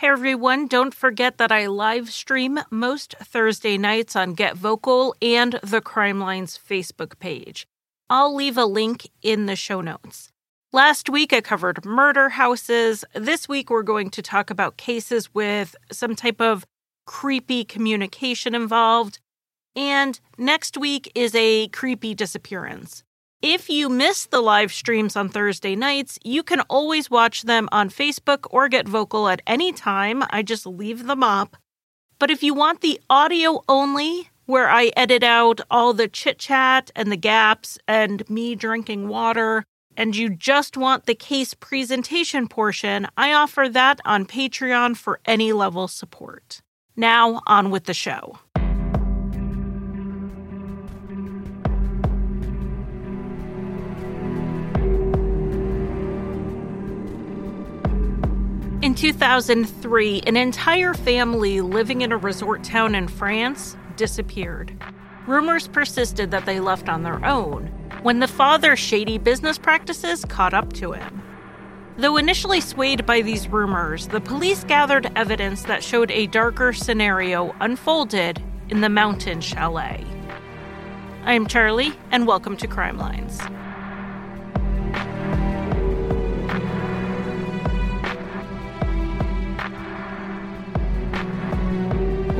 Hey everyone, don't forget that I live stream most Thursday nights on Get Vokl and the Crime Lines Facebook page. I'll leave a link in the show notes. Last week I covered murder houses. This week we're going to talk about cases with some type of creepy communication involved. And next week is a creepy disappearance. If you miss the live streams on Thursday nights, you can always watch them on Facebook or Get Vokl at any time. I just leave them up. But if you want the audio only, where I edit out all the chit chat and the gaps and me drinking water, and you just want the case presentation portion, I offer that on Patreon for any level support. Now, on with the show. In 2003, an entire family living in a resort town in France disappeared. Rumors persisted that they left on their own when the father's shady business practices caught up to him. Though initially swayed by these rumors, the police gathered evidence that showed a darker scenario unfolded in the mountain chalet. I'm Charlie, and welcome to Crime Lines.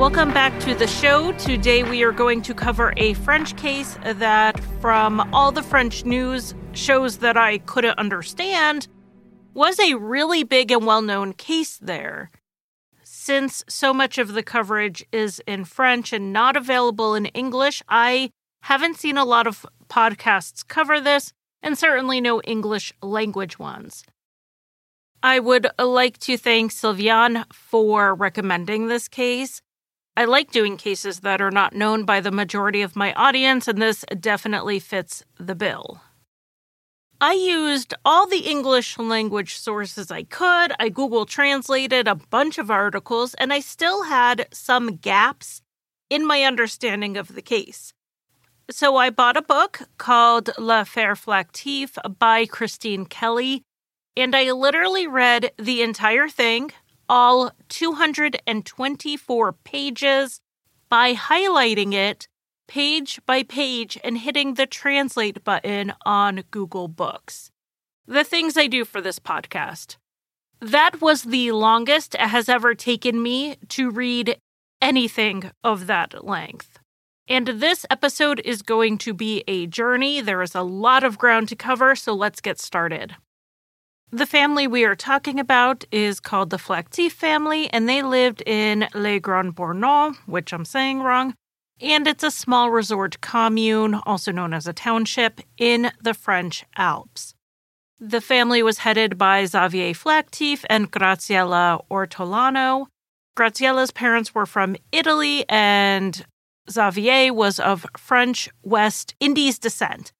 Welcome back to the show. Today we are going to cover a French case that, from all the French news shows that I couldn't understand, was a really big and well known case there. Since so much of the coverage is in French and not available in English, I haven't seen a lot of podcasts cover this, and certainly no English language ones. I would like to thank Sylviane for recommending this case. I like doing cases that are not known by the majority of my audience, and this definitely fits the bill. I used all the English language sources I could. I Google translated a bunch of articles, and I still had some gaps in my understanding of the case. So I bought a book called L'Affaire Flactif by Christine Kelly, and I literally read the entire thing all 224 pages by highlighting it page by page and hitting the translate button on Google Books. The things I do for this podcast. That was the longest it has ever taken me to read anything of that length. And this episode is going to be a journey. There is a lot of ground to cover, so let's get started. The family we are talking about is called the Flactif family, and they lived in Les Grands Bornons, which I'm saying wrong, and it's a small resort commune, also known as a township, in the French Alps. The family was headed by Xavier Flactif and Graziella Ortolano. Graziella's parents were from Italy, and Xavier was of French West Indies descent.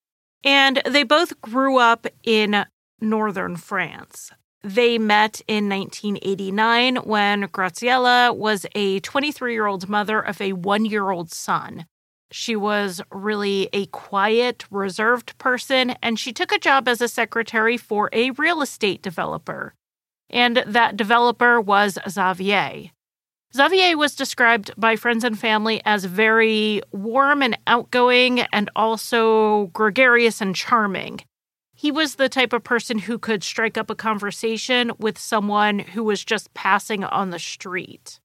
And they both grew up in northern France. They met in 1989 when Graziella was a 23 year old mother of a one year old son. She was really a quiet, reserved person, and she took a job as a secretary for a real estate developer. And that developer was Xavier. Xavier was described by friends and family as very warm and outgoing and also gregarious and charming he was the type of person who could strike up a conversation with someone who was just passing on the street.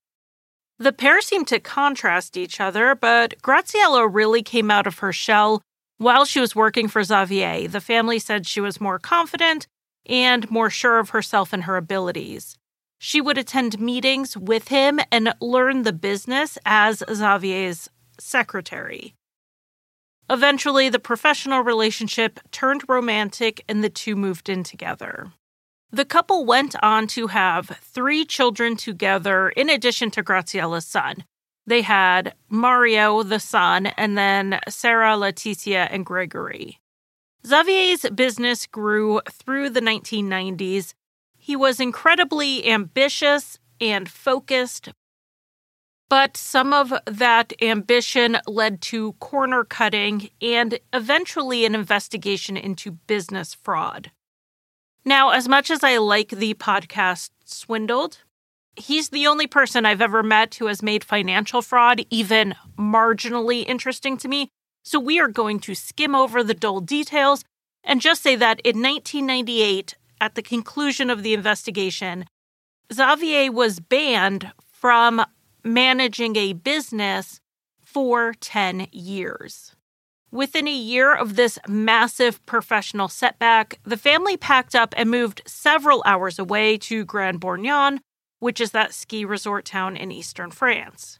The pair seemed to contrast each other, but Graziella really came out of her shell while she was working for Xavier. The family said she was more confident and more sure of herself and her abilities. She would attend meetings with him and learn the business as Xavier's secretary. Eventually, the professional relationship turned romantic and the two moved in together. The couple went on to have three children together, in addition to Graziella's son. They had Mario, the son, and then Sarah, Leticia, and Gregory. Xavier's business grew through the 1990s. He was incredibly ambitious and focused, but some of that ambition led to corner cutting and eventually an investigation into business fraud. Now, as much as I like the podcast Swindled, he's the only person I've ever met who has made financial fraud even marginally interesting to me. So we are going to skim over the dull details and just say that in 1998, at the conclusion of the investigation, Xavier was banned from managing a business for 10 years. Within a year of this massive professional setback, the family packed up and moved several hours away to Grand Bornand, which is that ski resort town in eastern France.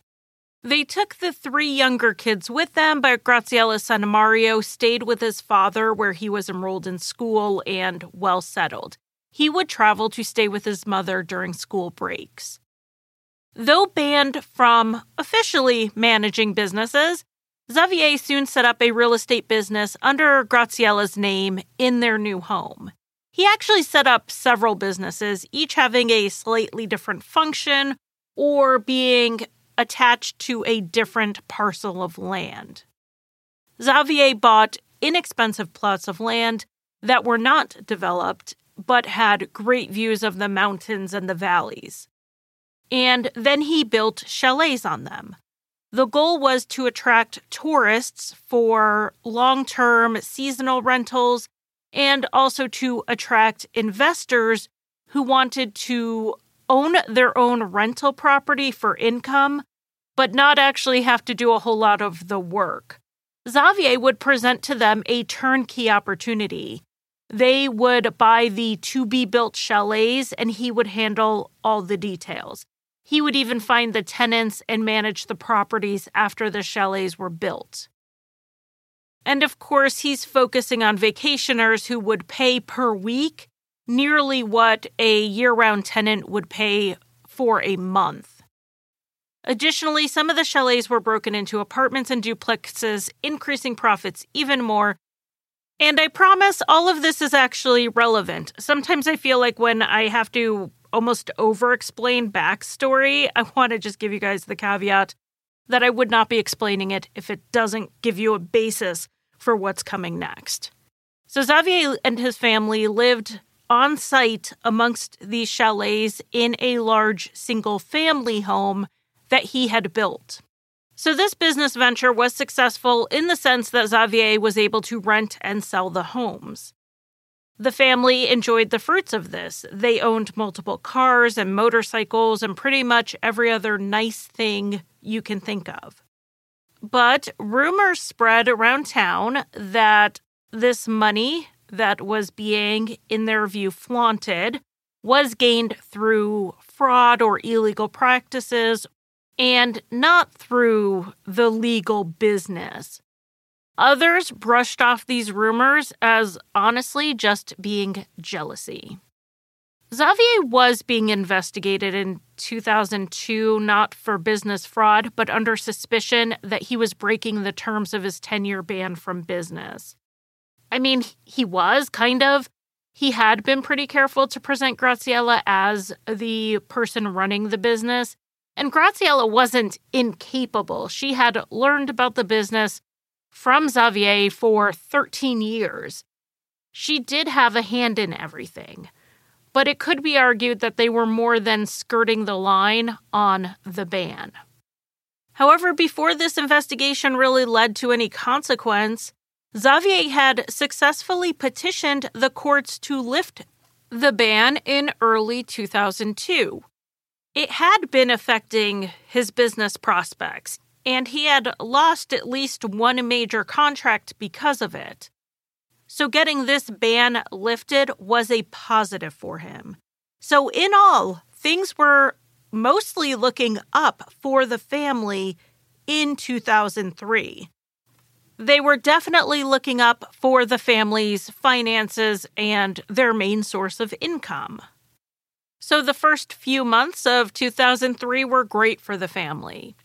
They took the three younger kids with them, but Graziella's son Mario stayed with his father where he was enrolled in school and well settled. He would travel to stay with his mother during school breaks. Though banned from officially managing businesses, Xavier soon set up a real estate business under Graziella's name in their new home. He actually set up several businesses, each having a slightly different function or being attached to a different parcel of land. Xavier bought inexpensive plots of land that were not developed but had great views of the mountains and the valleys. And then he built chalets on them. The goal was to attract tourists for long term seasonal rentals and also to attract investors who wanted to own their own rental property for income, but not actually have to do a whole lot of the work. Xavier would present to them a turnkey opportunity. They would buy the to be built chalets and he would handle all the details. He would even find the tenants and manage the properties after the chalets were built. And of course, he's focusing on vacationers who would pay per week nearly what a year round tenant would pay for a month. Additionally, some of the chalets were broken into apartments and duplexes, increasing profits even more. And I promise all of this is actually relevant. Sometimes I feel like when I have to almost over explain backstory, I want to just give you guys the caveat that I would not be explaining it if it doesn't give you a basis for what's coming next. So Xavier and his family lived on site amongst these chalets in a large single family home that he had built. So, this business venture was successful in the sense that Xavier was able to rent and sell the homes. The family enjoyed the fruits of this. They owned multiple cars and motorcycles and pretty much every other nice thing you can think of. But rumors spread around town that this money that was being, in their view, flaunted was gained through fraud or illegal practices and not through the legal business. Others brushed off these rumors as honestly just being jealousy. Xavier was being investigated in 2002 not for business fraud, but under suspicion that he was breaking the terms of his 10 year ban from business. I mean, he was kind of. He had been pretty careful to present Graziella as the person running the business, and Graziella wasn't incapable. She had learned about the business from Xavier for 13 years. She did have a hand in everything, but it could be argued that they were more than skirting the line on the ban. However, before this investigation really led to any consequence, Xavier had successfully petitioned the courts to lift the ban in early 2002. It had been affecting his business prospects and he had lost at least one major contract because of it. So, getting this ban lifted was a positive for him. So, in all, things were mostly looking up for the family in 2003. They were definitely looking up for the family's finances and their main source of income. So, the first few months of 2003 were great for the family.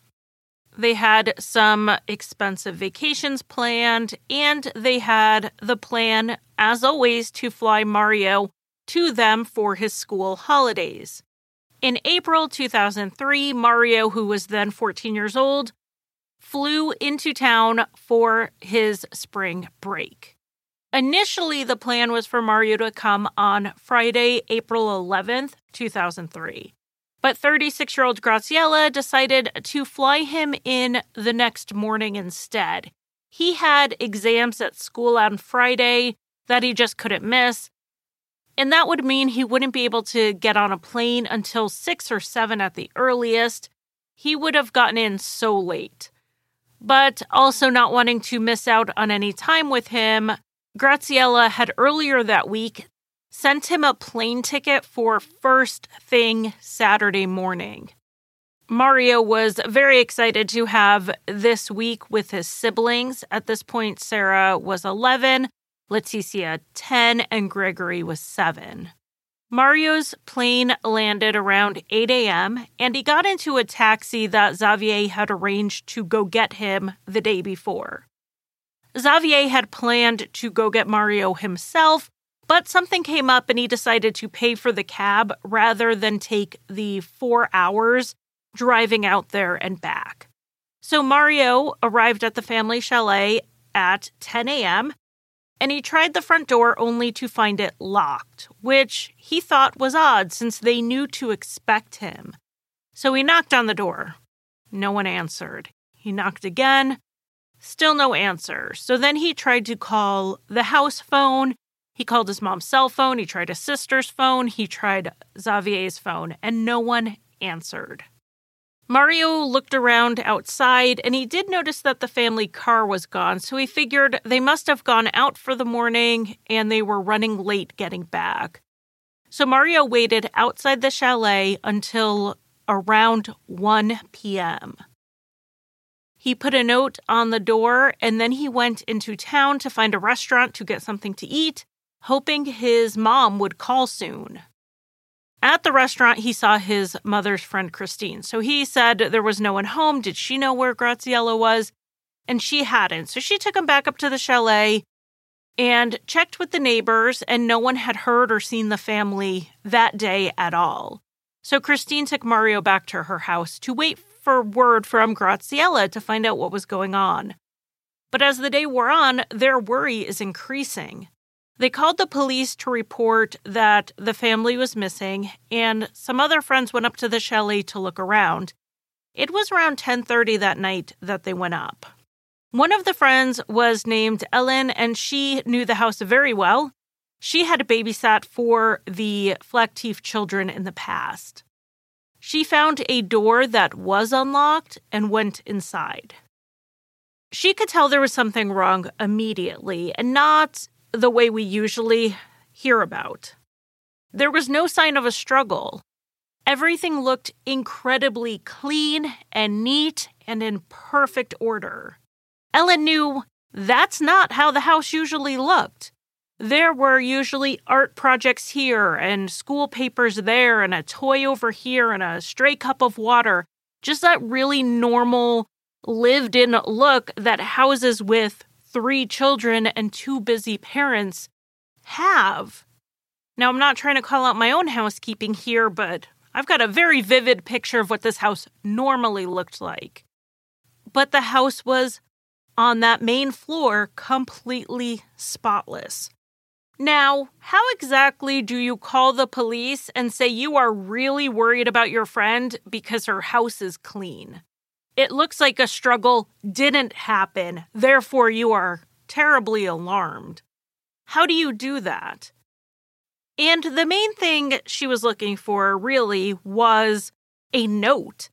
They had some expensive vacations planned, and they had the plan, as always, to fly Mario to them for his school holidays. In April 2003, Mario, who was then 14 years old, flew into town for his spring break. Initially, the plan was for Mario to come on Friday, April 11th, 2003. But 36 year old Graziella decided to fly him in the next morning instead. He had exams at school on Friday that he just couldn't miss. And that would mean he wouldn't be able to get on a plane until 6 or 7 at the earliest. He would have gotten in so late. But also not wanting to miss out on any time with him, Graziella had earlier that week sent him a plane ticket for first thing Saturday morning. Mario was very excited to have this week with his siblings. At this point, Sarah was 11, Leticia 10, and Gregory was 7. Mario's plane landed around 8 a.m., and he got into a taxi that Xavier had arranged to go get him the day before. Xavier had planned to go get Mario himself, but something came up and he decided to pay for the cab rather than take the four hours driving out there and back. So Mario arrived at the family chalet at 10 a.m. and he tried the front door only to find it locked, which he thought was odd since they knew to expect him. So he knocked on the door. No one answered. He knocked again. Still no answer. So then he tried to call the house phone he called his mom's cell phone, he tried his sister's phone, he tried Xavier's phone, and no one answered. Mario looked around outside and he did notice that the family car was gone, so he figured they must have gone out for the morning and they were running late getting back. So Mario waited outside the chalet until around 1 p.m. He put a note on the door and then he went into town to find a restaurant to get something to eat hoping his mom would call soon. At the restaurant, he saw his mother's friend Christine. So he said there was no one home. Did she know where Graziella was? And she hadn't. So she took him back up to the chalet and checked with the neighbors, and no one had heard or seen the family that day at all. So Christine took Mario back to her house to wait for word from Graziella to find out what was going on. But as the day wore on, their worry is increasing. They called the police to report that the family was missing, and some other friends went up to the chalet to look around. It was around 10:30 that night that they went up. One of the friends was named Ellen, and she knew the house very well. She had babysat for the Flactif children in the past. She found a door that was unlocked and went inside. She could tell there was something wrong immediately, and not the way we usually hear about. There was no sign of a struggle. Everything looked incredibly clean and neat and in perfect order. Ellen knew that's not how the house usually looked. There were usually art projects here, and school papers there, and a toy over here, and a stray cup of water. Just that really normal, lived in look that houses with three children and two busy parents have. Now, I'm not trying to call out my own housekeeping here, but I've got a very vivid picture of what this house normally looked like. But the house was on that main floor completely spotless. Now, how exactly do you call the police and say you are really worried about your friend because her house is clean? It looks like a struggle didn't happen, therefore, you are terribly alarmed. How do you do that? And the main thing she was looking for really was a note.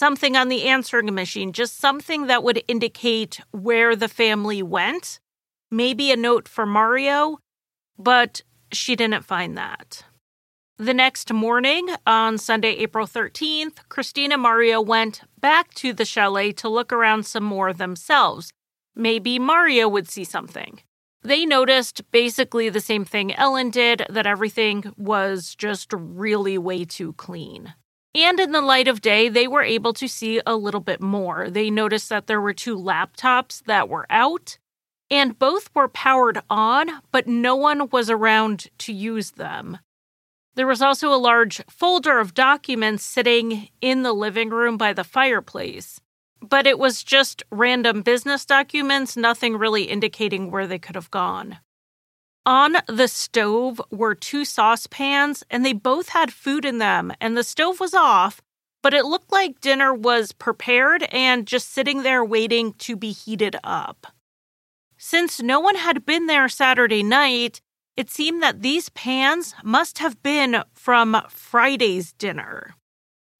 Something on the answering machine, just something that would indicate where the family went. Maybe a note for Mario, but she didn't find that. The next morning, on Sunday, April 13th, Christina Mario went back to the chalet to look around some more themselves. Maybe Mario would see something. They noticed basically the same thing Ellen did that everything was just really way too clean. And in the light of day, they were able to see a little bit more. They noticed that there were two laptops that were out, and both were powered on, but no one was around to use them. There was also a large folder of documents sitting in the living room by the fireplace, but it was just random business documents, nothing really indicating where they could have gone. On the stove were two saucepans, and they both had food in them, and the stove was off, but it looked like dinner was prepared and just sitting there waiting to be heated up. Since no one had been there Saturday night, it seemed that these pans must have been from Friday's dinner.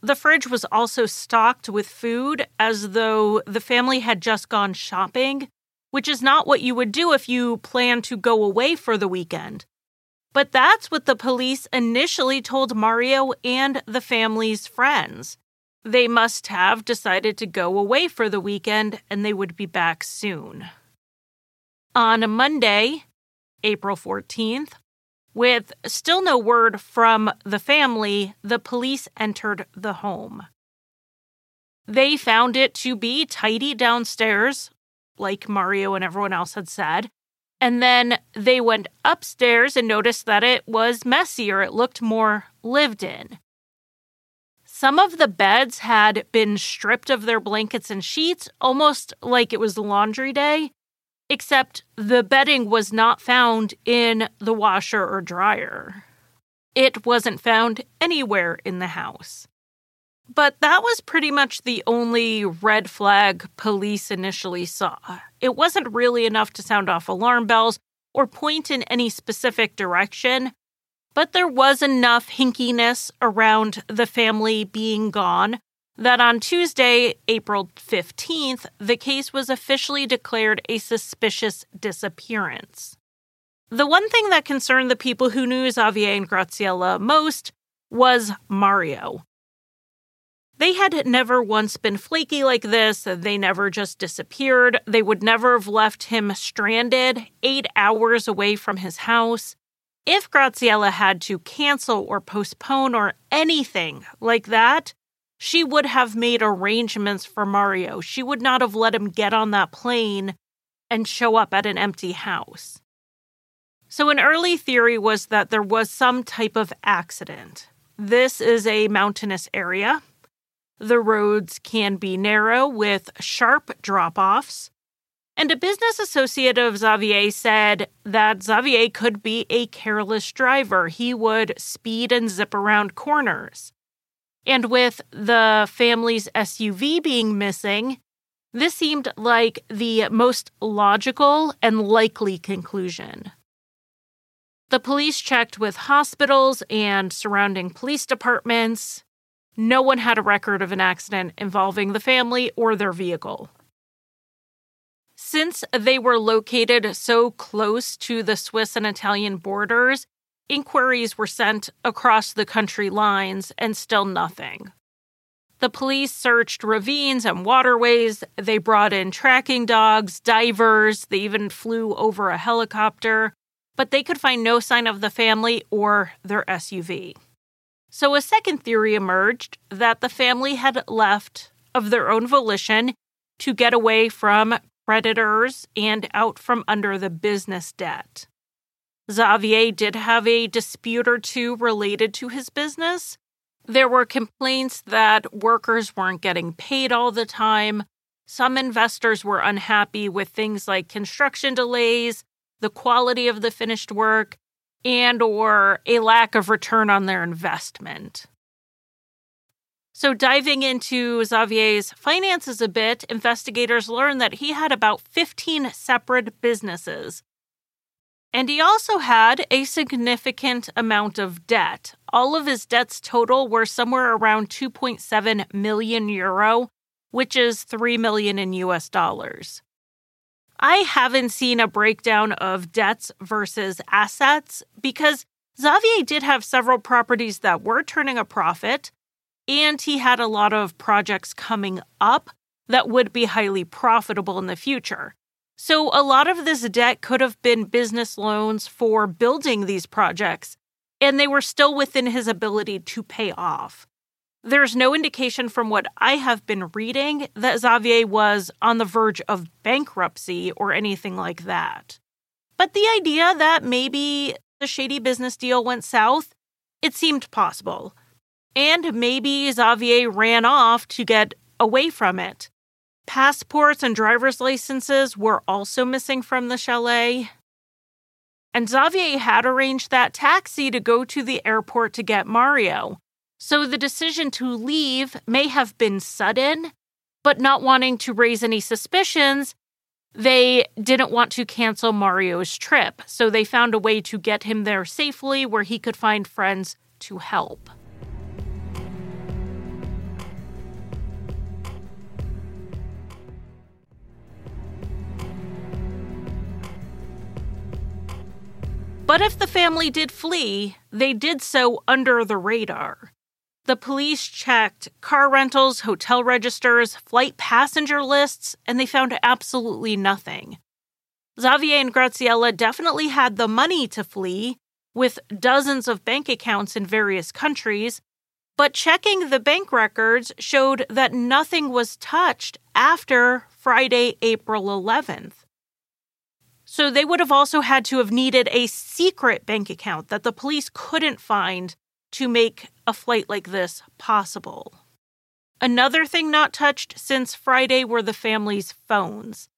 The fridge was also stocked with food as though the family had just gone shopping, which is not what you would do if you plan to go away for the weekend. But that's what the police initially told Mario and the family's friends. They must have decided to go away for the weekend and they would be back soon. On a Monday, April 14th, with still no word from the family, the police entered the home. They found it to be tidy downstairs, like Mario and everyone else had said. And then they went upstairs and noticed that it was messier. It looked more lived in. Some of the beds had been stripped of their blankets and sheets, almost like it was laundry day except the bedding was not found in the washer or dryer. It wasn't found anywhere in the house. But that was pretty much the only red flag police initially saw. It wasn't really enough to sound off alarm bells or point in any specific direction, but there was enough hinkiness around the family being gone that on Tuesday, April 15th, the case was officially declared a suspicious disappearance. The one thing that concerned the people who knew Xavier and Graziella most was Mario. They had never once been flaky like this. They never just disappeared. They would never have left him stranded eight hours away from his house. If Graziella had to cancel or postpone or anything like that, she would have made arrangements for Mario. She would not have let him get on that plane and show up at an empty house. So, an early theory was that there was some type of accident. This is a mountainous area. The roads can be narrow with sharp drop offs. And a business associate of Xavier said that Xavier could be a careless driver. He would speed and zip around corners. And with the family's SUV being missing, this seemed like the most logical and likely conclusion. The police checked with hospitals and surrounding police departments. No one had a record of an accident involving the family or their vehicle. Since they were located so close to the Swiss and Italian borders, Inquiries were sent across the country lines and still nothing. The police searched ravines and waterways. They brought in tracking dogs, divers, they even flew over a helicopter, but they could find no sign of the family or their SUV. So a second theory emerged that the family had left of their own volition to get away from creditors and out from under the business debt. Xavier did have a dispute or two related to his business. There were complaints that workers weren't getting paid all the time. Some investors were unhappy with things like construction delays, the quality of the finished work, and or a lack of return on their investment. So, diving into Xavier's finances a bit, investigators learned that he had about 15 separate businesses and he also had a significant amount of debt. All of his debts total were somewhere around 2.7 million euro, which is 3 million in US dollars. I haven't seen a breakdown of debts versus assets because Xavier did have several properties that were turning a profit, and he had a lot of projects coming up that would be highly profitable in the future. So, a lot of this debt could have been business loans for building these projects, and they were still within his ability to pay off. There's no indication from what I have been reading that Xavier was on the verge of bankruptcy or anything like that. But the idea that maybe the shady business deal went south, it seemed possible. And maybe Xavier ran off to get away from it. Passports and driver's licenses were also missing from the chalet. and Xavier had arranged that taxi to go to the airport to get Mario. So the decision to leave may have been sudden, but not wanting to raise any suspicions, they didn't want to cancel Mario's trip. So they found a way to get him there safely where he could find friends to help. But if the family did flee, they did so under the radar. The police checked car rentals, hotel registers, flight passenger lists, and they found absolutely nothing. Xavier and Graziella definitely had the money to flee, with dozens of bank accounts in various countries, but checking the bank records showed that nothing was touched after Friday, April 11th. So they would have also had to have needed a secret bank account that the police couldn't find to make a flight like this possible. Another thing not touched since Friday were the family's phones.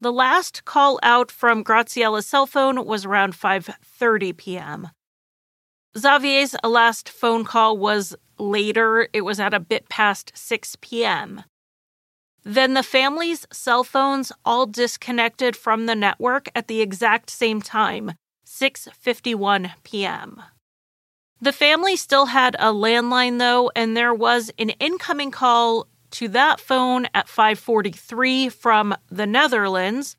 The last call out from Graziella's cell phone was around 5:30 p.m. Xavier's last phone call was later. It was at a bit past 6 p.m. Then the family's cell phones all disconnected from the network at the exact same time, 6:51 p.m. The family still had a landline though, and there was an incoming call to that phone at 5:43 from the Netherlands,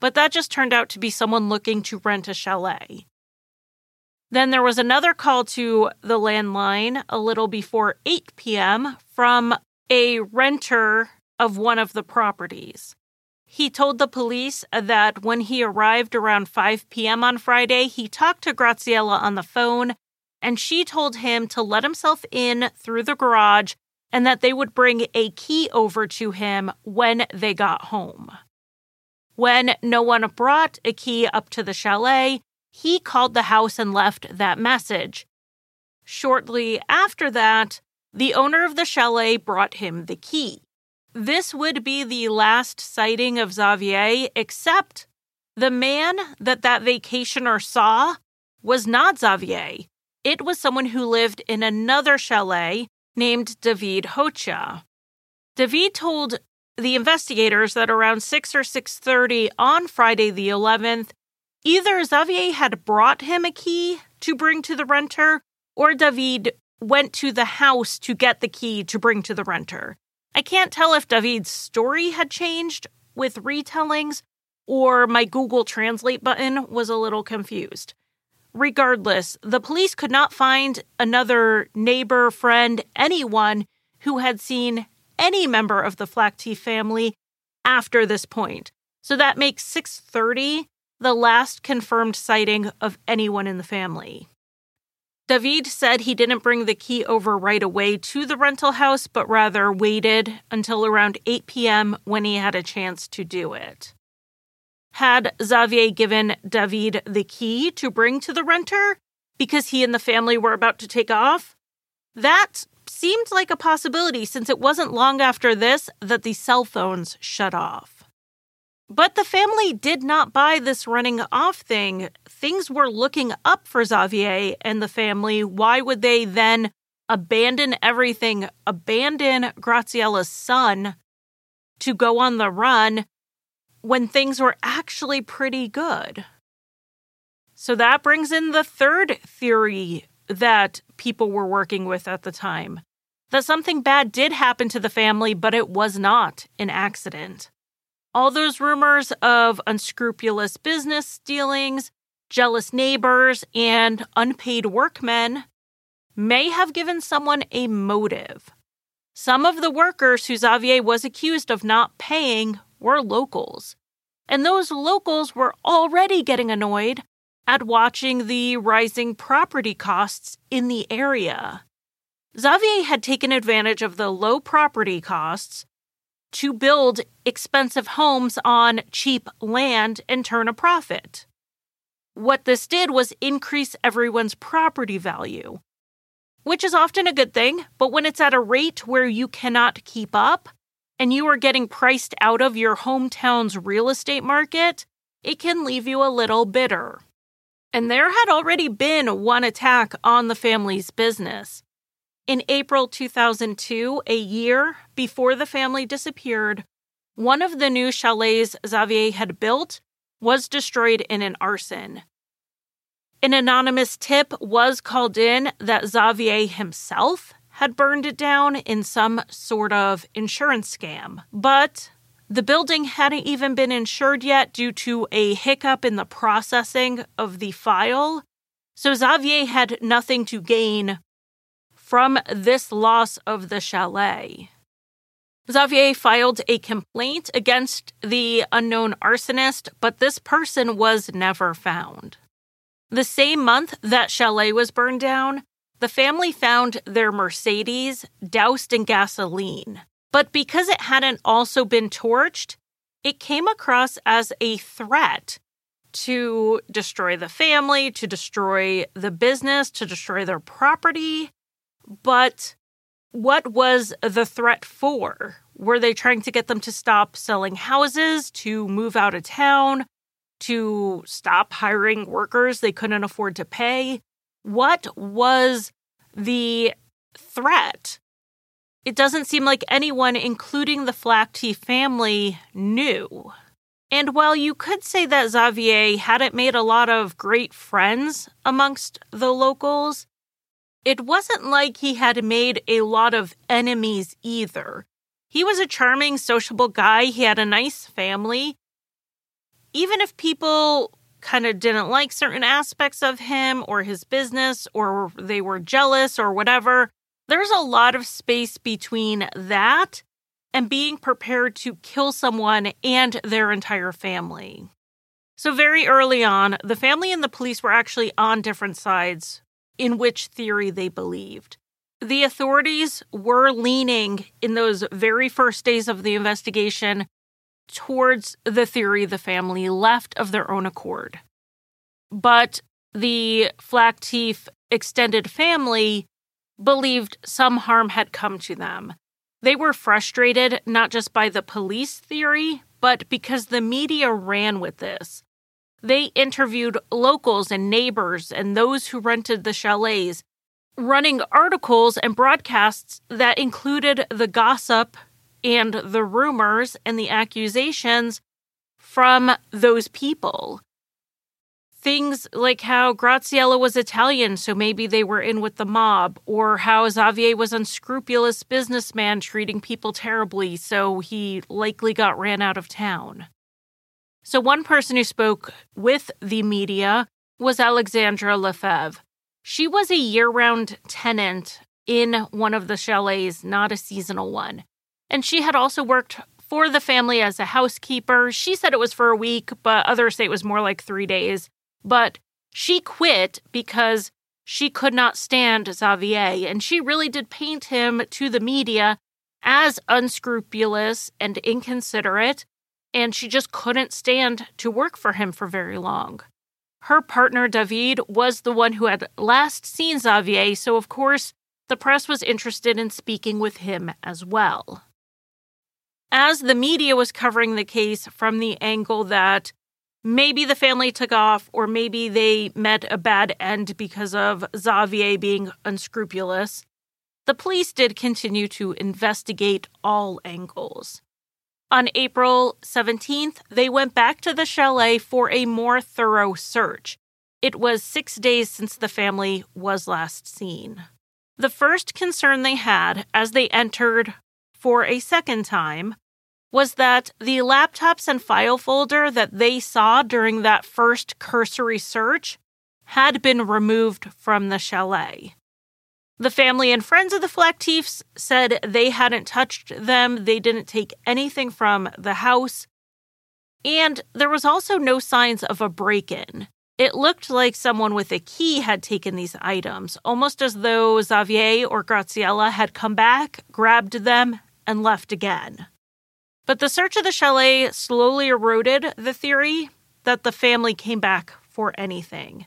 but that just turned out to be someone looking to rent a chalet. Then there was another call to the landline a little before 8 p.m. from a renter of one of the properties. He told the police that when he arrived around 5 p.m. on Friday, he talked to Graziella on the phone and she told him to let himself in through the garage and that they would bring a key over to him when they got home. When no one brought a key up to the chalet, he called the house and left that message. Shortly after that, the owner of the chalet brought him the key. This would be the last sighting of Xavier, except the man that that vacationer saw was not Xavier. It was someone who lived in another chalet named David Hotyat. David told the investigators that around 6 or 6:30 on Friday the 11th, either Xavier had brought him a key to bring to the renter or David went to the house to get the key to bring to the renter. I can't tell if David's story had changed with retellings or my Google Translate button was a little confused. Regardless, the police could not find another neighbor, friend, anyone who had seen any member of the Flactif family after this point. So that makes 6:30 the last confirmed sighting of anyone in the family. David said he didn't bring the key over right away to the rental house, but rather waited until around 8 p.m. when he had a chance to do it. Had Xavier given David the key to bring to the renter because he and the family were about to take off? That seemed like a possibility since it wasn't long after this that the cell phones shut off. But the family did not buy this running off thing. Things were looking up for Xavier and the family. Why would they then abandon everything, abandon Graziella's son to go on the run when things were actually pretty good? So that brings in the third theory that people were working with at the time that something bad did happen to the family, but it was not an accident. All those rumors of unscrupulous business dealings, jealous neighbors, and unpaid workmen may have given someone a motive. Some of the workers who Xavier was accused of not paying were locals, and those locals were already getting annoyed at watching the rising property costs in the area. Xavier had taken advantage of the low property costs to build expensive homes on cheap land and turn a profit. What this did was increase everyone's property value, which is often a good thing, but when it's at a rate where you cannot keep up and you are getting priced out of your hometown's real estate market, it can leave you a little bitter. And there had already been one attack on the family's business. In April 2002, a year before the family disappeared, one of the new chalets Xavier had built was destroyed in an arson. An anonymous tip was called in that Xavier himself had burned it down in some sort of insurance scam, but the building hadn't even been insured yet due to a hiccup in the processing of the file, so Xavier had nothing to gain from this loss of the chalet. Xavier filed a complaint against the unknown arsonist, but this person was never found. The same month that chalet was burned down, the family found their Mercedes doused in gasoline. But because it hadn't also been torched, it came across as a threat to destroy the family, to destroy the business, to destroy their property. But what was the threat for? Were they trying to get them to stop selling houses, to move out of town, to stop hiring workers they couldn't afford to pay? What was the threat? it doesn't seem like anyone, including the Flactif family, knew. And while you could say that Xavier hadn't made a lot of great friends amongst the locals, it wasn't like he had made a lot of enemies either. He was a charming, sociable guy. He had a nice family. Even if people kind of didn't like certain aspects of him or his business, or they were jealous or whatever, there's a lot of space between that and being prepared to kill someone and their entire family. So, very early on, the family and the police were actually on different sides in which theory they believed. The authorities were leaning in those very first days of the investigation towards the theory the family left of their own accord. But the Flactif extended family believed some harm had come to them. They were frustrated not just by the police theory, but because the media ran with this. They interviewed locals and neighbors and those who rented the chalets, running articles and broadcasts that included the gossip and the rumors and the accusations from those people things like how Graziella was Italian, so maybe they were in with the mob, or how Xavier was unscrupulous businessman treating people terribly, so he likely got ran out of town. So one person who spoke with the media was Alexandra Lefebvre. She was a year-round tenant in one of the chalets, not a seasonal one. And she had also worked for the family as a housekeeper. She said it was for a week, but others say it was more like three days. But she quit because she could not stand Xavier, and she really did paint him to the media as unscrupulous and inconsiderate, and she just couldn't stand to work for him for very long. Her partner, David, was the one who had last seen Xavier, so of course, the press was interested in speaking with him as well. As the media was covering the case from the angle that maybe the family took off, or maybe they met a bad end because of Xavier being unscrupulous. The police did continue to investigate all angles. On April 17th, they went back to the chalet for a more thorough search. It was six days since the family was last seen. The first concern they had as they entered for a second time was that the laptops and file folder that they saw during that first cursory search had been removed from the chalet. The family and friends of the Flactifs said they hadn't touched them, they didn't take anything from the house, and there was also no signs of a break in. It looked like someone with a key had taken these items, almost as though Xavier or Graziella had come back, grabbed them, and left again. But the search of the chalet slowly eroded the theory that the family came back for anything.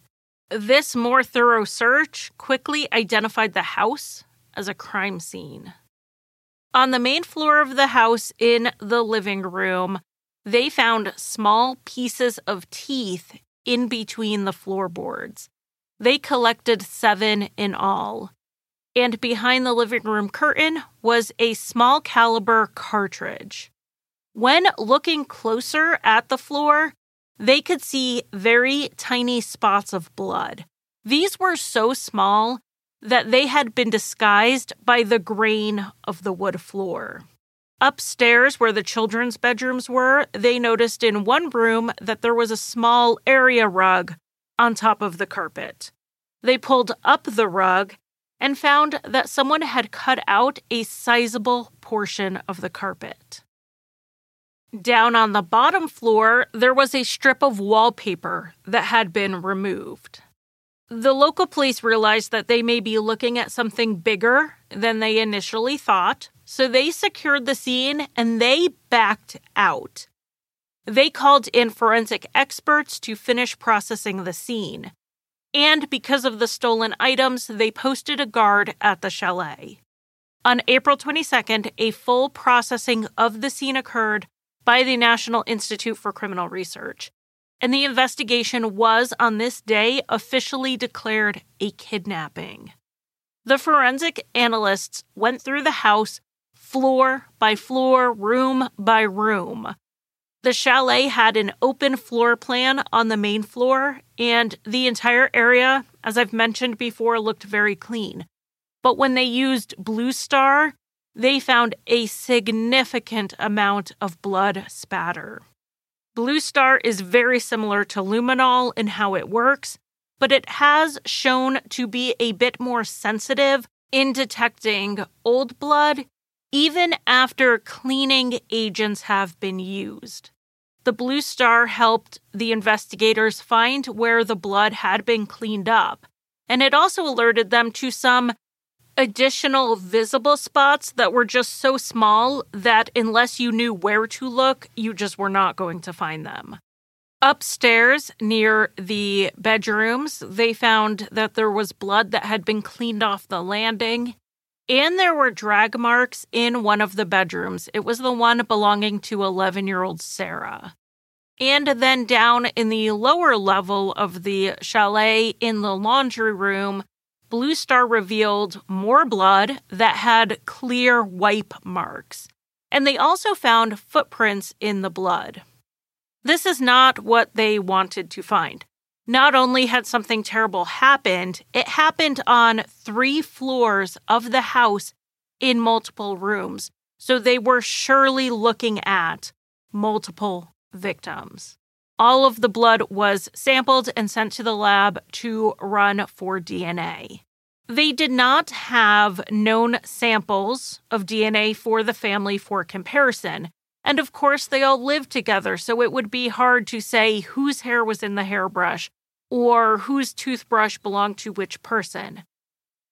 This more thorough search quickly identified the house as a crime scene. On the main floor of the house in the living room, they found small pieces of teeth in between the floorboards. They collected seven in all. And behind the living room curtain was a small caliber cartridge. When looking closer at the floor, they could see very tiny spots of blood. These were so small that they had been disguised by the grain of the wood floor. Upstairs, where the children's bedrooms were, they noticed in one room that there was a small area rug on top of the carpet. They pulled up the rug and found that someone had cut out a sizable portion of the carpet. Down on the bottom floor, there was a strip of wallpaper that had been removed. The local police realized that they may be looking at something bigger than they initially thought, so they secured the scene and they backed out. They called in forensic experts to finish processing the scene. And because of the stolen items, they posted a guard at the chalet. On April 22nd, a full processing of the scene occurred by the National Institute for Criminal Research. And the investigation was on this day officially declared a kidnapping. The forensic analysts went through the house floor by floor, room by room. The chalet had an open floor plan on the main floor, and the entire area, as I've mentioned before, looked very clean. But when they used Blue Star, they found a significant amount of blood spatter. Blue Star is very similar to luminol in how it works, but it has shown to be a bit more sensitive in detecting old blood even after cleaning agents have been used. The Blue Star helped the investigators find where the blood had been cleaned up, and it also alerted them to some additional visible spots that were just so small that unless you knew where to look, you just were not going to find them. Upstairs, near the bedrooms, they found that there was blood that had been cleaned off the landing, and there were drag marks in one of the bedrooms. It was the one belonging to 11 year old Sarah. And then down in the lower level of the chalet in the laundry room, Blue Star revealed more blood that had clear wipe marks. And they also found footprints in the blood. This is not what they wanted to find. Not only had something terrible happened, it happened on three floors of the house in multiple rooms. So they were surely looking at multiple victims. All of the blood was sampled and sent to the lab to run for DNA. They did not have known samples of DNA for the family for comparison. And of course, they all lived together, so it would be hard to say whose hair was in the hairbrush or whose toothbrush belonged to which person.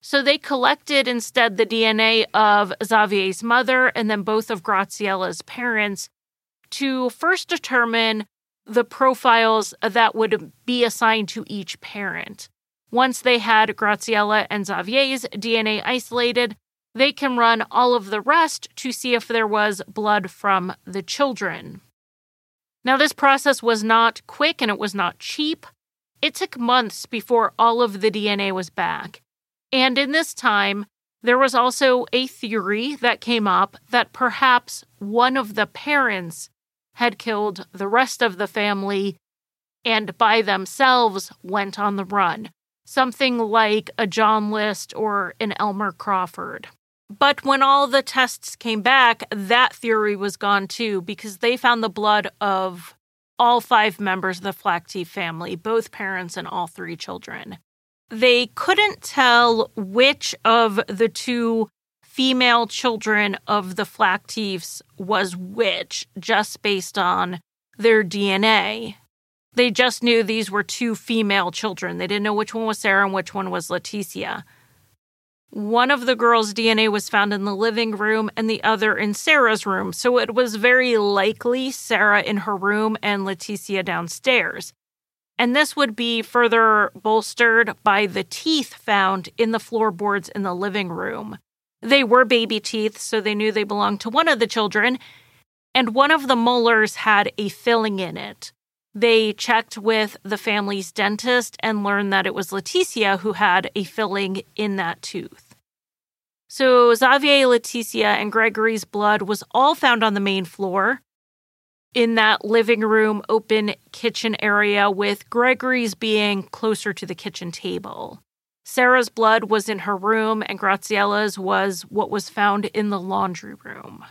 So they collected instead the DNA of Xavier's mother and then both of Graziella's parents to first determine the profiles that would be assigned to each parent. Once they had Graziella and Xavier's DNA isolated, they can run all of the rest to see if there was blood from the children. Now, this process was not quick and it was not cheap. It took months before all of the DNA was back. And in this time, there was also a theory that came up that perhaps one of the parents had killed the rest of the family and by themselves went on the run, something like a John List or an Elmer Crawford. But when all the tests came back, that theory was gone too because they found the blood of all five members of the Flactif family, both parents and all three children. They couldn't tell which of the two female children of the Flactifs was which just based on their DNA. They just knew these were two female children. They didn't know which one was Sarah and which one was Leticia. One of the girls' DNA was found in the living room and the other in Sarah's room, so it was very likely Sarah in her room and Leticia downstairs. And this would be further bolstered by the teeth found in the floorboards in the living room. They were baby teeth, so they knew they belonged to one of the children, and one of the molars had a filling in it. They checked with the family's dentist and learned that it was Leticia who had a filling in that tooth. So Xavier, Leticia, and Gregory's blood was all found on the main floor in that living room, open kitchen area, with Gregory's being closer to the kitchen table. Sarah's blood was in her room, and Graziella's was what was found in the laundry room.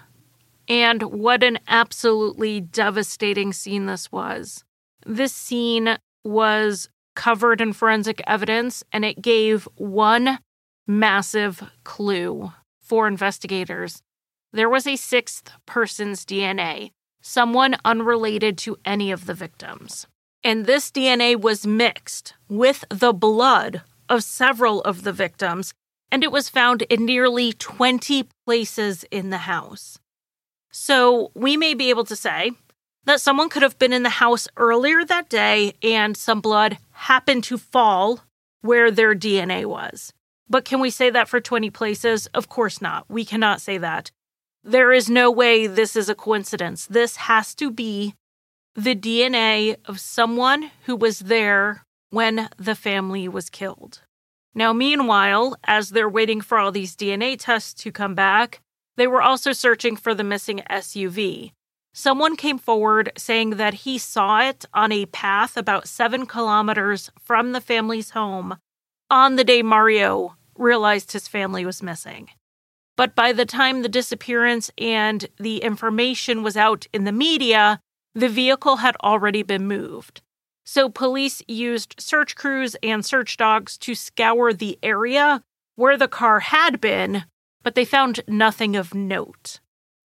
And what an absolutely devastating scene this was. This scene was covered in forensic evidence, and it gave one massive clue for investigators. There was a sixth person's DNA, someone unrelated to any of the victims. And this DNA was mixed with the blood of several of the victims, and it was found in nearly 20 places in the house. So we may be able to say that someone could have been in the house earlier that day and some blood happened to fall where their DNA was. But can we say that for 20 places? Of course not. We cannot say that. There is no way this is a coincidence. This has to be the DNA of someone who was there when the family was killed. Now, meanwhile, as they're waiting for all these DNA tests to come back, they were also searching for the missing SUV. Someone came forward saying that he saw it on a path about seven kilometers from the family's home on the day Mario realized his family was missing. But by the time the disappearance and the information was out in the media, the vehicle had already been moved. So police used search crews and search dogs to scour the area where the car had been, but they found nothing of note.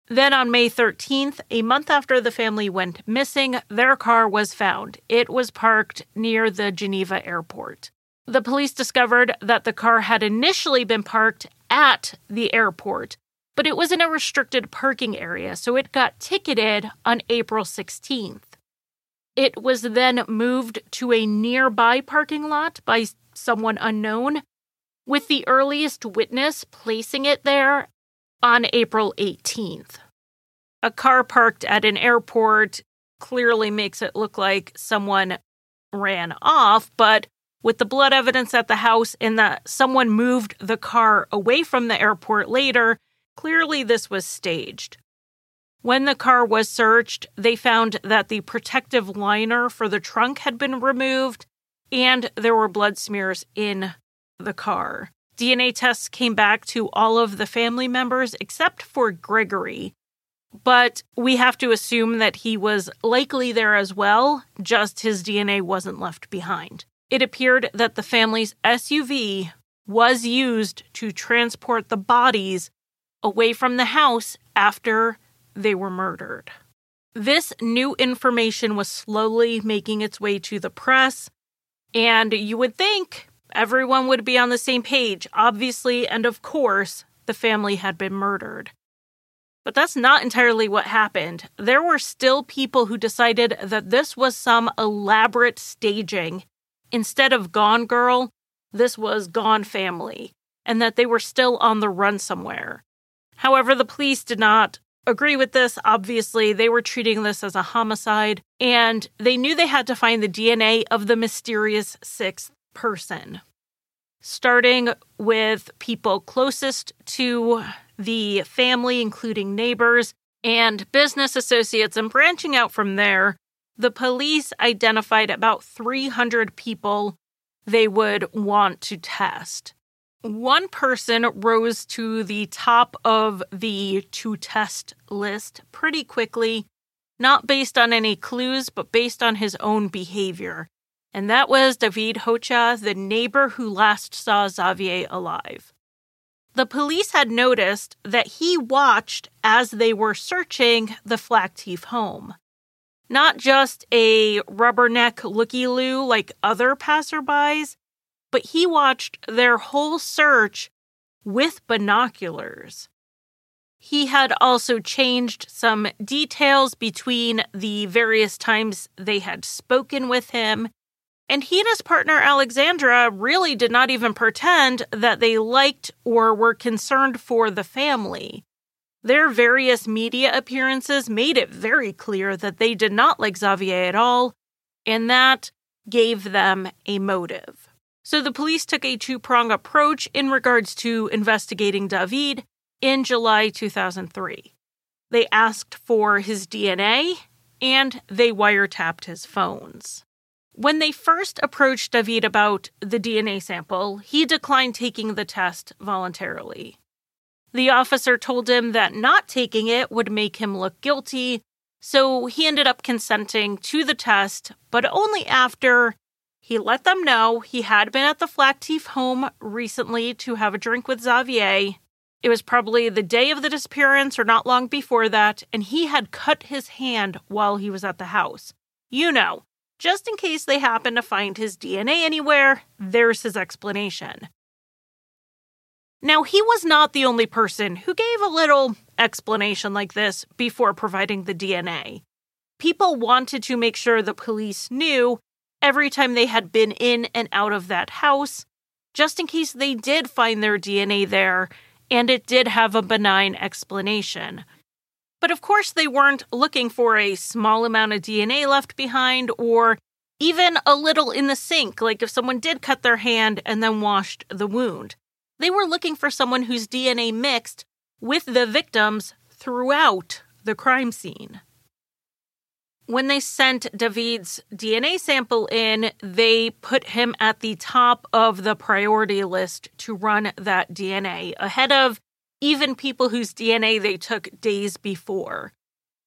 Then on May 13th, a month after the family went missing, their car was found. It was parked near the Geneva airport. The police discovered that the car had initially been parked at the airport, but it was in a restricted parking area, so it got ticketed on April 16th. It was then moved to a nearby parking lot by someone unknown, with the earliest witness placing it there on April 18th. A car parked at an airport clearly makes it look like someone ran off, but with the blood evidence at the house and that someone moved the car away from the airport later, clearly this was staged. When the car was searched, they found that the protective liner for the trunk had been removed and there were blood smears in the car. DNA tests came back to all of the family members except for Gregory, but we have to assume that he was likely there as well, just his DNA wasn't left behind. It appeared that the family's SUV was used to transport the bodies away from the house after they were murdered. This new information was slowly making its way to the press, and you would think everyone would be on the same page. Obviously, and of course, the family had been murdered. But that's not entirely what happened. There were still people who decided that this was some elaborate staging Instead of Gone Girl, this was Gone Family, and that they were still on the run somewhere. However, the police did not agree with this. Obviously, they were treating this as a homicide, and they knew they had to find the DNA of the mysterious sixth person. Starting with people closest to the family, including neighbors and business associates, and branching out from there, the police identified about 300 people they would want to test. One person rose to the top of the to test list pretty quickly, not based on any clues, but based on his own behavior. And that was David Hotyat, the neighbor who last saw Xavier alive. The police had noticed that he watched as they were searching the Flactif home not just a rubberneck looky loo like other passerbys, but he watched their whole search with binoculars. He had also changed some details between the various times they had spoken with him, and he and his partner Alexandra really did not even pretend that they liked or were concerned for the family. Their various media appearances made it very clear that they did not like Xavier at all, and that gave them a motive. So the police took a two prong approach in regards to investigating David in July 2003. They asked for his DNA and they wiretapped his phones. When they first approached David about the DNA sample, he declined taking the test voluntarily. The officer told him that not taking it would make him look guilty, so he ended up consenting to the test, but only after he let them know he had been at the Flactif home recently to have a drink with Xavier. It was probably the day of the disappearance or not long before that, and he had cut his hand while he was at the house. You know, just in case they happen to find his DNA anywhere, there's his explanation. Now, he was not the only person who gave a little explanation like this before providing the DNA. People wanted to make sure the police knew every time they had been in and out of that house, just in case they did find their DNA there and it did have a benign explanation. But of course, they weren't looking for a small amount of DNA left behind or even a little in the sink, like if someone did cut their hand and then washed the wound. They were looking for someone whose DNA mixed with the victims throughout the crime scene. When they sent David's DNA sample in, they put him at the top of the priority list to run that DNA, ahead of even people whose DNA they took days before.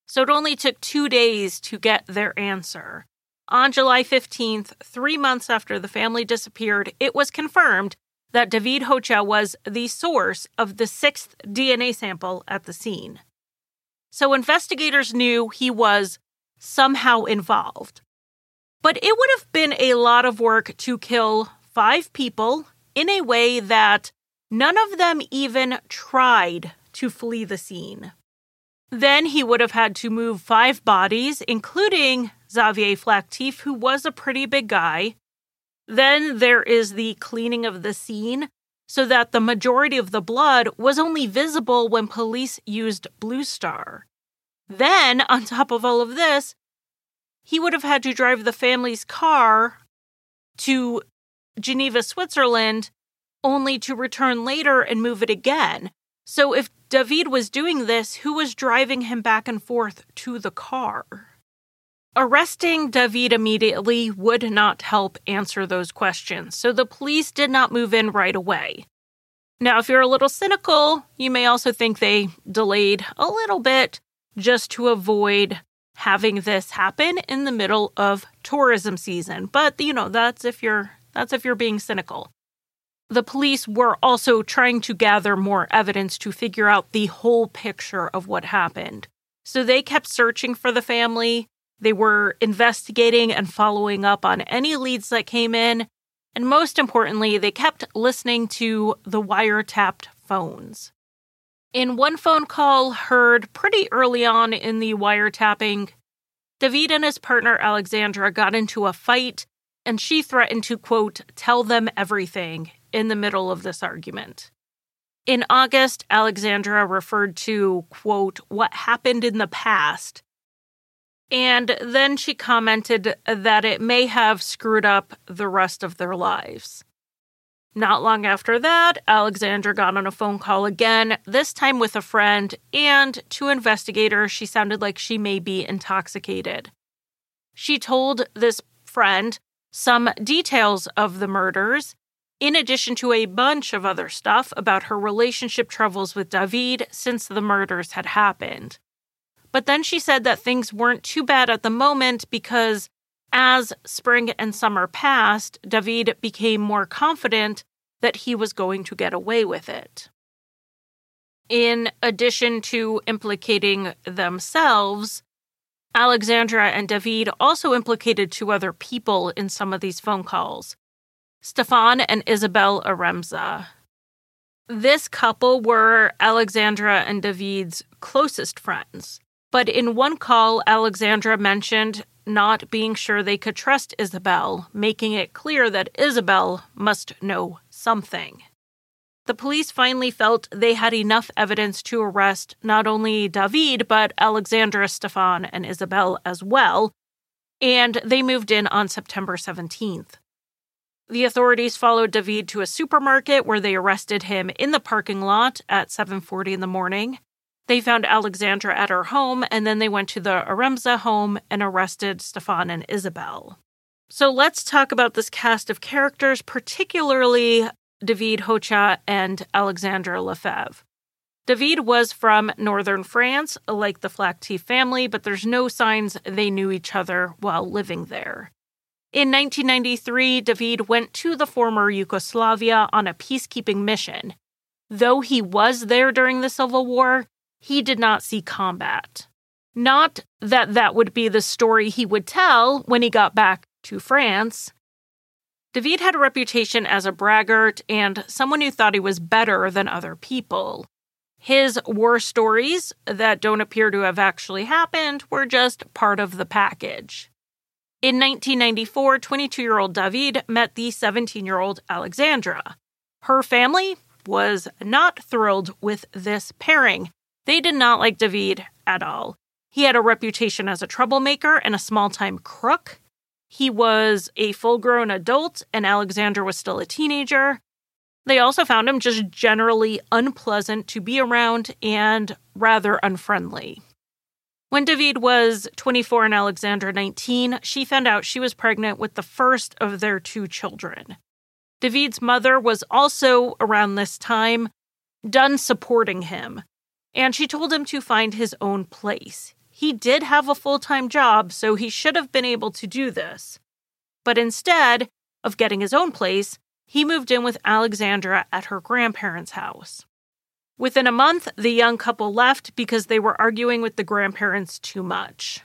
So it only took two days to get their answer. On July 15th, three months after the family disappeared, it was confirmed that David Hotyat was the source of the sixth DNA sample at the scene. So investigators knew he was somehow involved. But it would have been a lot of work to kill five people in a way that none of them even tried to flee the scene. Then he would have had to move five bodies, including Xavier Flactif, who was a pretty big guy. Then there is the cleaning of the scene so that the majority of the blood was only visible when police used Blue Star. Then, on top of all of this, he would have had to drive the family's car to Geneva, Switzerland, only to return later and move it again. So, if David was doing this, who was driving him back and forth to the car? Arresting David immediately would not help answer those questions, so the police did not move in right away. Now, if you're a little cynical, you may also think they delayed a little bit just to avoid having this happen in the middle of tourism season. But, you know, that's if you're that's if you're being cynical. The police were also trying to gather more evidence to figure out the whole picture of what happened. So they kept searching for the family. They were investigating and following up on any leads that came in. And most importantly, they kept listening to the wiretapped phones. In one phone call heard pretty early on in the wiretapping, David and his partner Alexandra got into a fight, and she threatened to, quote, tell them everything in the middle of this argument. In August, Alexandra referred to, quote, what happened in the past. And then she commented that it may have screwed up the rest of their lives. Not long after that, Alexandra got on a phone call again, this time with a friend, and to investigators, she sounded like she may be intoxicated. She told this friend some details of the murders, in addition to a bunch of other stuff about her relationship troubles with David since the murders had happened. But then she said that things weren't too bad at the moment because as spring and summer passed, David became more confident that he was going to get away with it. In addition to implicating themselves, Alexandra and David also implicated two other people in some of these phone calls Stefan and Isabel Haremza. This couple were Alexandra and David's closest friends. But in one call, Alexandra mentioned not being sure they could trust Isabel, making it clear that Isabel must know something. The police finally felt they had enough evidence to arrest not only David, but Alexandra, Stefan, and Isabel as well. and they moved in on September 17th. The authorities followed David to a supermarket where they arrested him in the parking lot at 7:40 in the morning. They found Alexandra at her home and then they went to the Haremza home and arrested Stefan and Isabel. So let's talk about this cast of characters, particularly David Hotyat and Alexandra Lefebvre. David was from northern France, like the Flactif family, but there's no signs they knew each other while living there. In 1993, David went to the former Yugoslavia on a peacekeeping mission. Though he was there during the Civil War, he did not see combat. Not that that would be the story he would tell when he got back to France. David had a reputation as a braggart and someone who thought he was better than other people. His war stories that don't appear to have actually happened were just part of the package. In 1994, 22 year old David met the 17 year old Alexandra. Her family was not thrilled with this pairing. They did not like David at all. He had a reputation as a troublemaker and a small time crook. He was a full grown adult, and Alexander was still a teenager. They also found him just generally unpleasant to be around and rather unfriendly. When David was 24 and Alexandra 19, she found out she was pregnant with the first of their two children. David's mother was also around this time done supporting him, and she told him to find his own place. He did have a full time job, so he should have been able to do this. But instead of getting his own place, he moved in with Alexandra at her grandparents' house. Within a month, the young couple left because they were arguing with the grandparents too much.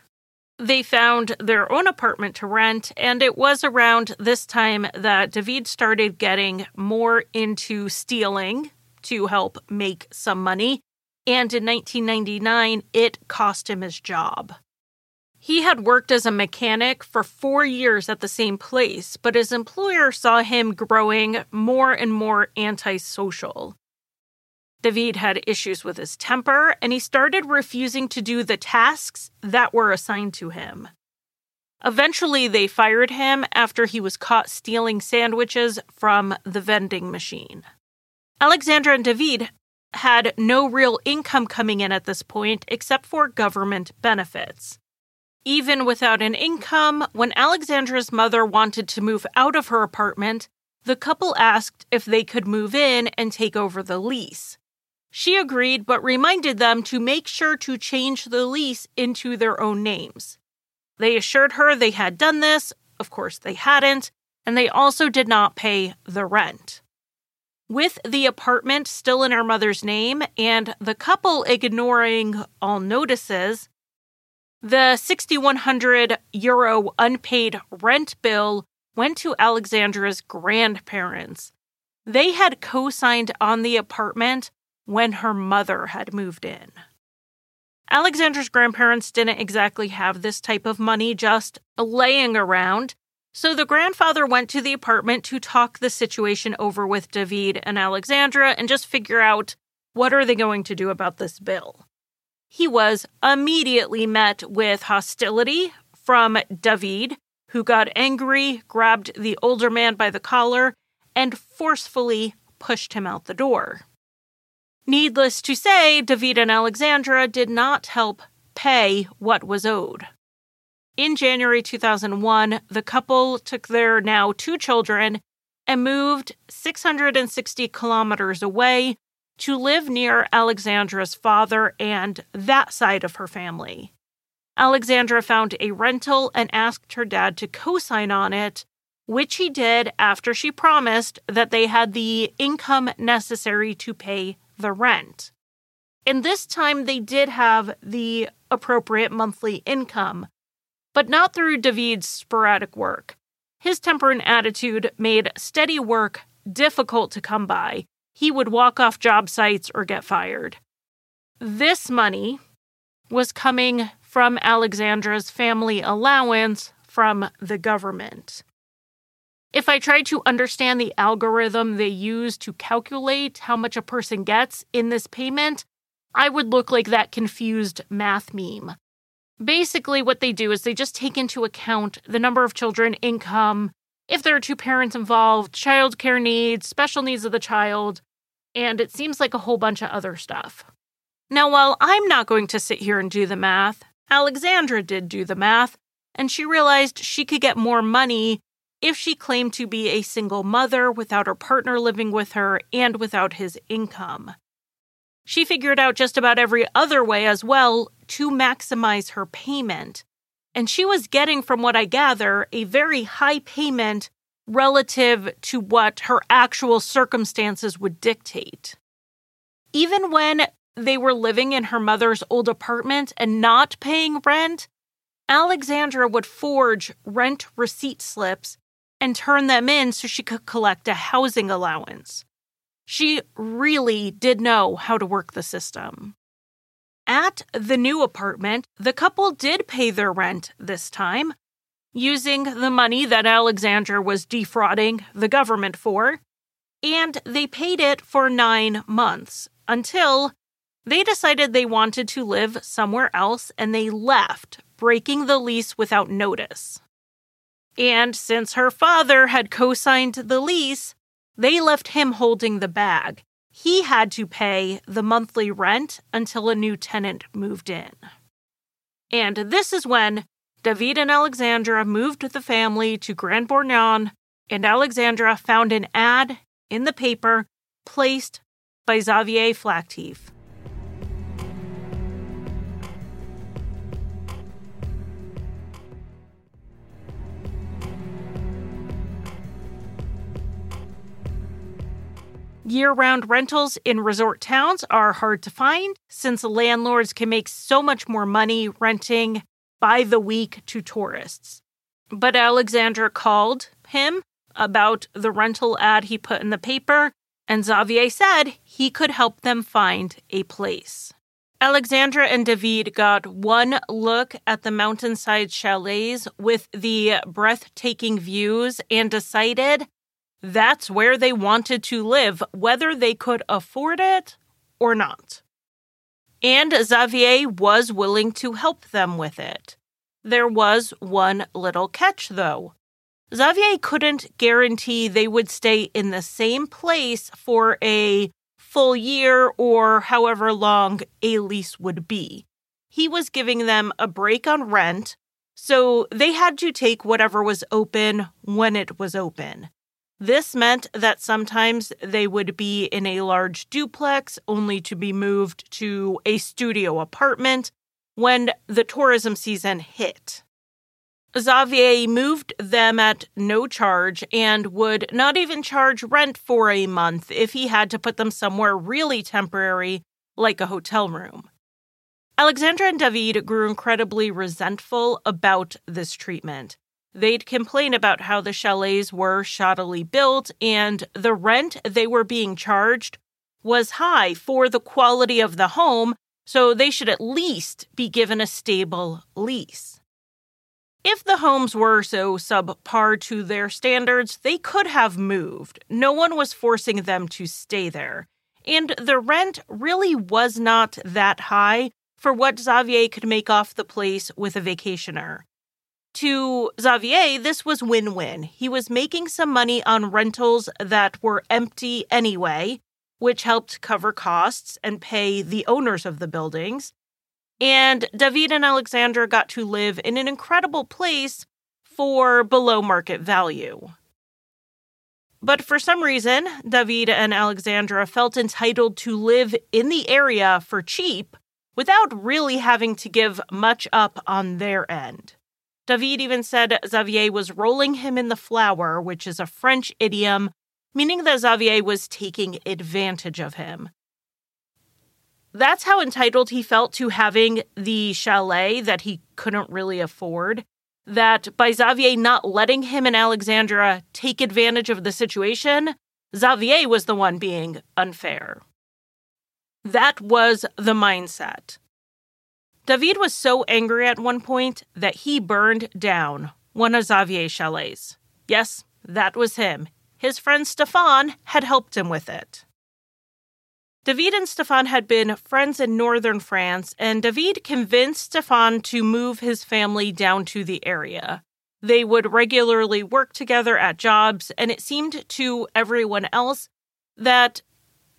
They found their own apartment to rent, and it was around this time that David started getting more into stealing to help make some money. And in 1999, it cost him his job. He had worked as a mechanic for four years at the same place, but his employer saw him growing more and more antisocial. David had issues with his temper, and he started refusing to do the tasks that were assigned to him. Eventually, they fired him after he was caught stealing sandwiches from the vending machine. Alexandra and David had no real income coming in at this point except for government benefits. Even without an income, when Alexandra's mother wanted to move out of her apartment, the couple asked if they could move in and take over the lease. She agreed, but reminded them to make sure to change the lease into their own names. They assured her they had done this, of course, they hadn't, and they also did not pay the rent. With the apartment still in her mother's name and the couple ignoring all notices, the 6,100 euro unpaid rent bill went to Alexandra's grandparents. They had co signed on the apartment when her mother had moved in. Alexandra's grandparents didn't exactly have this type of money just laying around, so the grandfather went to the apartment to talk the situation over with David and Alexandra and just figure out what are they going to do about this bill. He was immediately met with hostility from David, who got angry, grabbed the older man by the collar, and forcefully pushed him out the door. Needless to say, David and Alexandra did not help pay what was owed. In January 2001, the couple took their now two children and moved 660 kilometers away to live near Alexandra's father and that side of her family. Alexandra found a rental and asked her dad to co sign on it, which he did after she promised that they had the income necessary to pay the rent. And this time they did have the appropriate monthly income, but not through David's sporadic work. His temper and attitude made steady work difficult to come by. He would walk off job sites or get fired. This money was coming from Alexandra's family allowance from the government. If I tried to understand the algorithm they use to calculate how much a person gets in this payment, I would look like that confused math meme. Basically, what they do is they just take into account the number of children, income, if there are two parents involved, childcare needs, special needs of the child, and it seems like a whole bunch of other stuff. Now, while I'm not going to sit here and do the math, Alexandra did do the math, and she realized she could get more money if she claimed to be a single mother without her partner living with her and without his income. She figured out just about every other way as well to maximize her payment. And she was getting, from what I gather, a very high payment relative to what her actual circumstances would dictate. Even when they were living in her mother's old apartment and not paying rent, Alexandra would forge rent receipt slips and turn them in so she could collect a housing allowance. She really did know how to work the system. At the new apartment, the couple did pay their rent this time, using the money that Alexandra was defrauding the government for, and they paid it for nine months until they decided they wanted to live somewhere else and they left, breaking the lease without notice. And since her father had co signed the lease, they left him holding the bag. He had to pay the monthly rent until a new tenant moved in. And this is when David and Alexandra moved the family to Grand Bornand, and Alexandra found an ad in the paper placed by Xavier Flactif. Year round rentals in resort towns are hard to find since landlords can make so much more money renting by the week to tourists. But Alexandra called him about the rental ad he put in the paper, and Xavier said he could help them find a place. Alexandra and David got one look at the mountainside chalets with the breathtaking views and decided that's where they wanted to live, whether they could afford it or not. And Xavier was willing to help them with it. There was one little catch, though. Xavier couldn't guarantee they would stay in the same place for a full year or however long a lease would be. He was giving them a break on rent, so they had to take whatever was open when it was open. This meant that sometimes they would be in a large duplex only to be moved to a studio apartment when the tourism season hit. Xavier moved them at no charge and would not even charge rent for a month if he had to put them somewhere really temporary, like a hotel room. Alexandra and David grew incredibly resentful about this treatment. They'd complain about how the chalets were shoddily built and the rent they were being charged was high for the quality of the home, so they should at least be given a stable lease. If the homes were so subpar to their standards, they could have moved. No one was forcing them to stay there. And the rent really was not that high for what Xavier could make off the place with a vacationer. To Xavier, this was win win. He was making some money on rentals that were empty anyway, which helped cover costs and pay the owners of the buildings. And David and Alexandra got to live in an incredible place for below market value. But for some reason, David and Alexandra felt entitled to live in the area for cheap without really having to give much up on their end. David even said Xavier was rolling him in the flour, which is a French idiom meaning that Xavier was taking advantage of him. That's how entitled he felt to having the chalet that he couldn't really afford. That by Xavier not letting him and Alexandra take advantage of the situation, Xavier was the one being unfair. That was the mindset. David was so angry at one point that he burned down one of Xavier's chalets. Yes, that was him. His friend Stefan had helped him with it. David and Stefan had been friends in northern France, and David convinced Stefan to move his family down to the area. They would regularly work together at jobs, and it seemed to everyone else that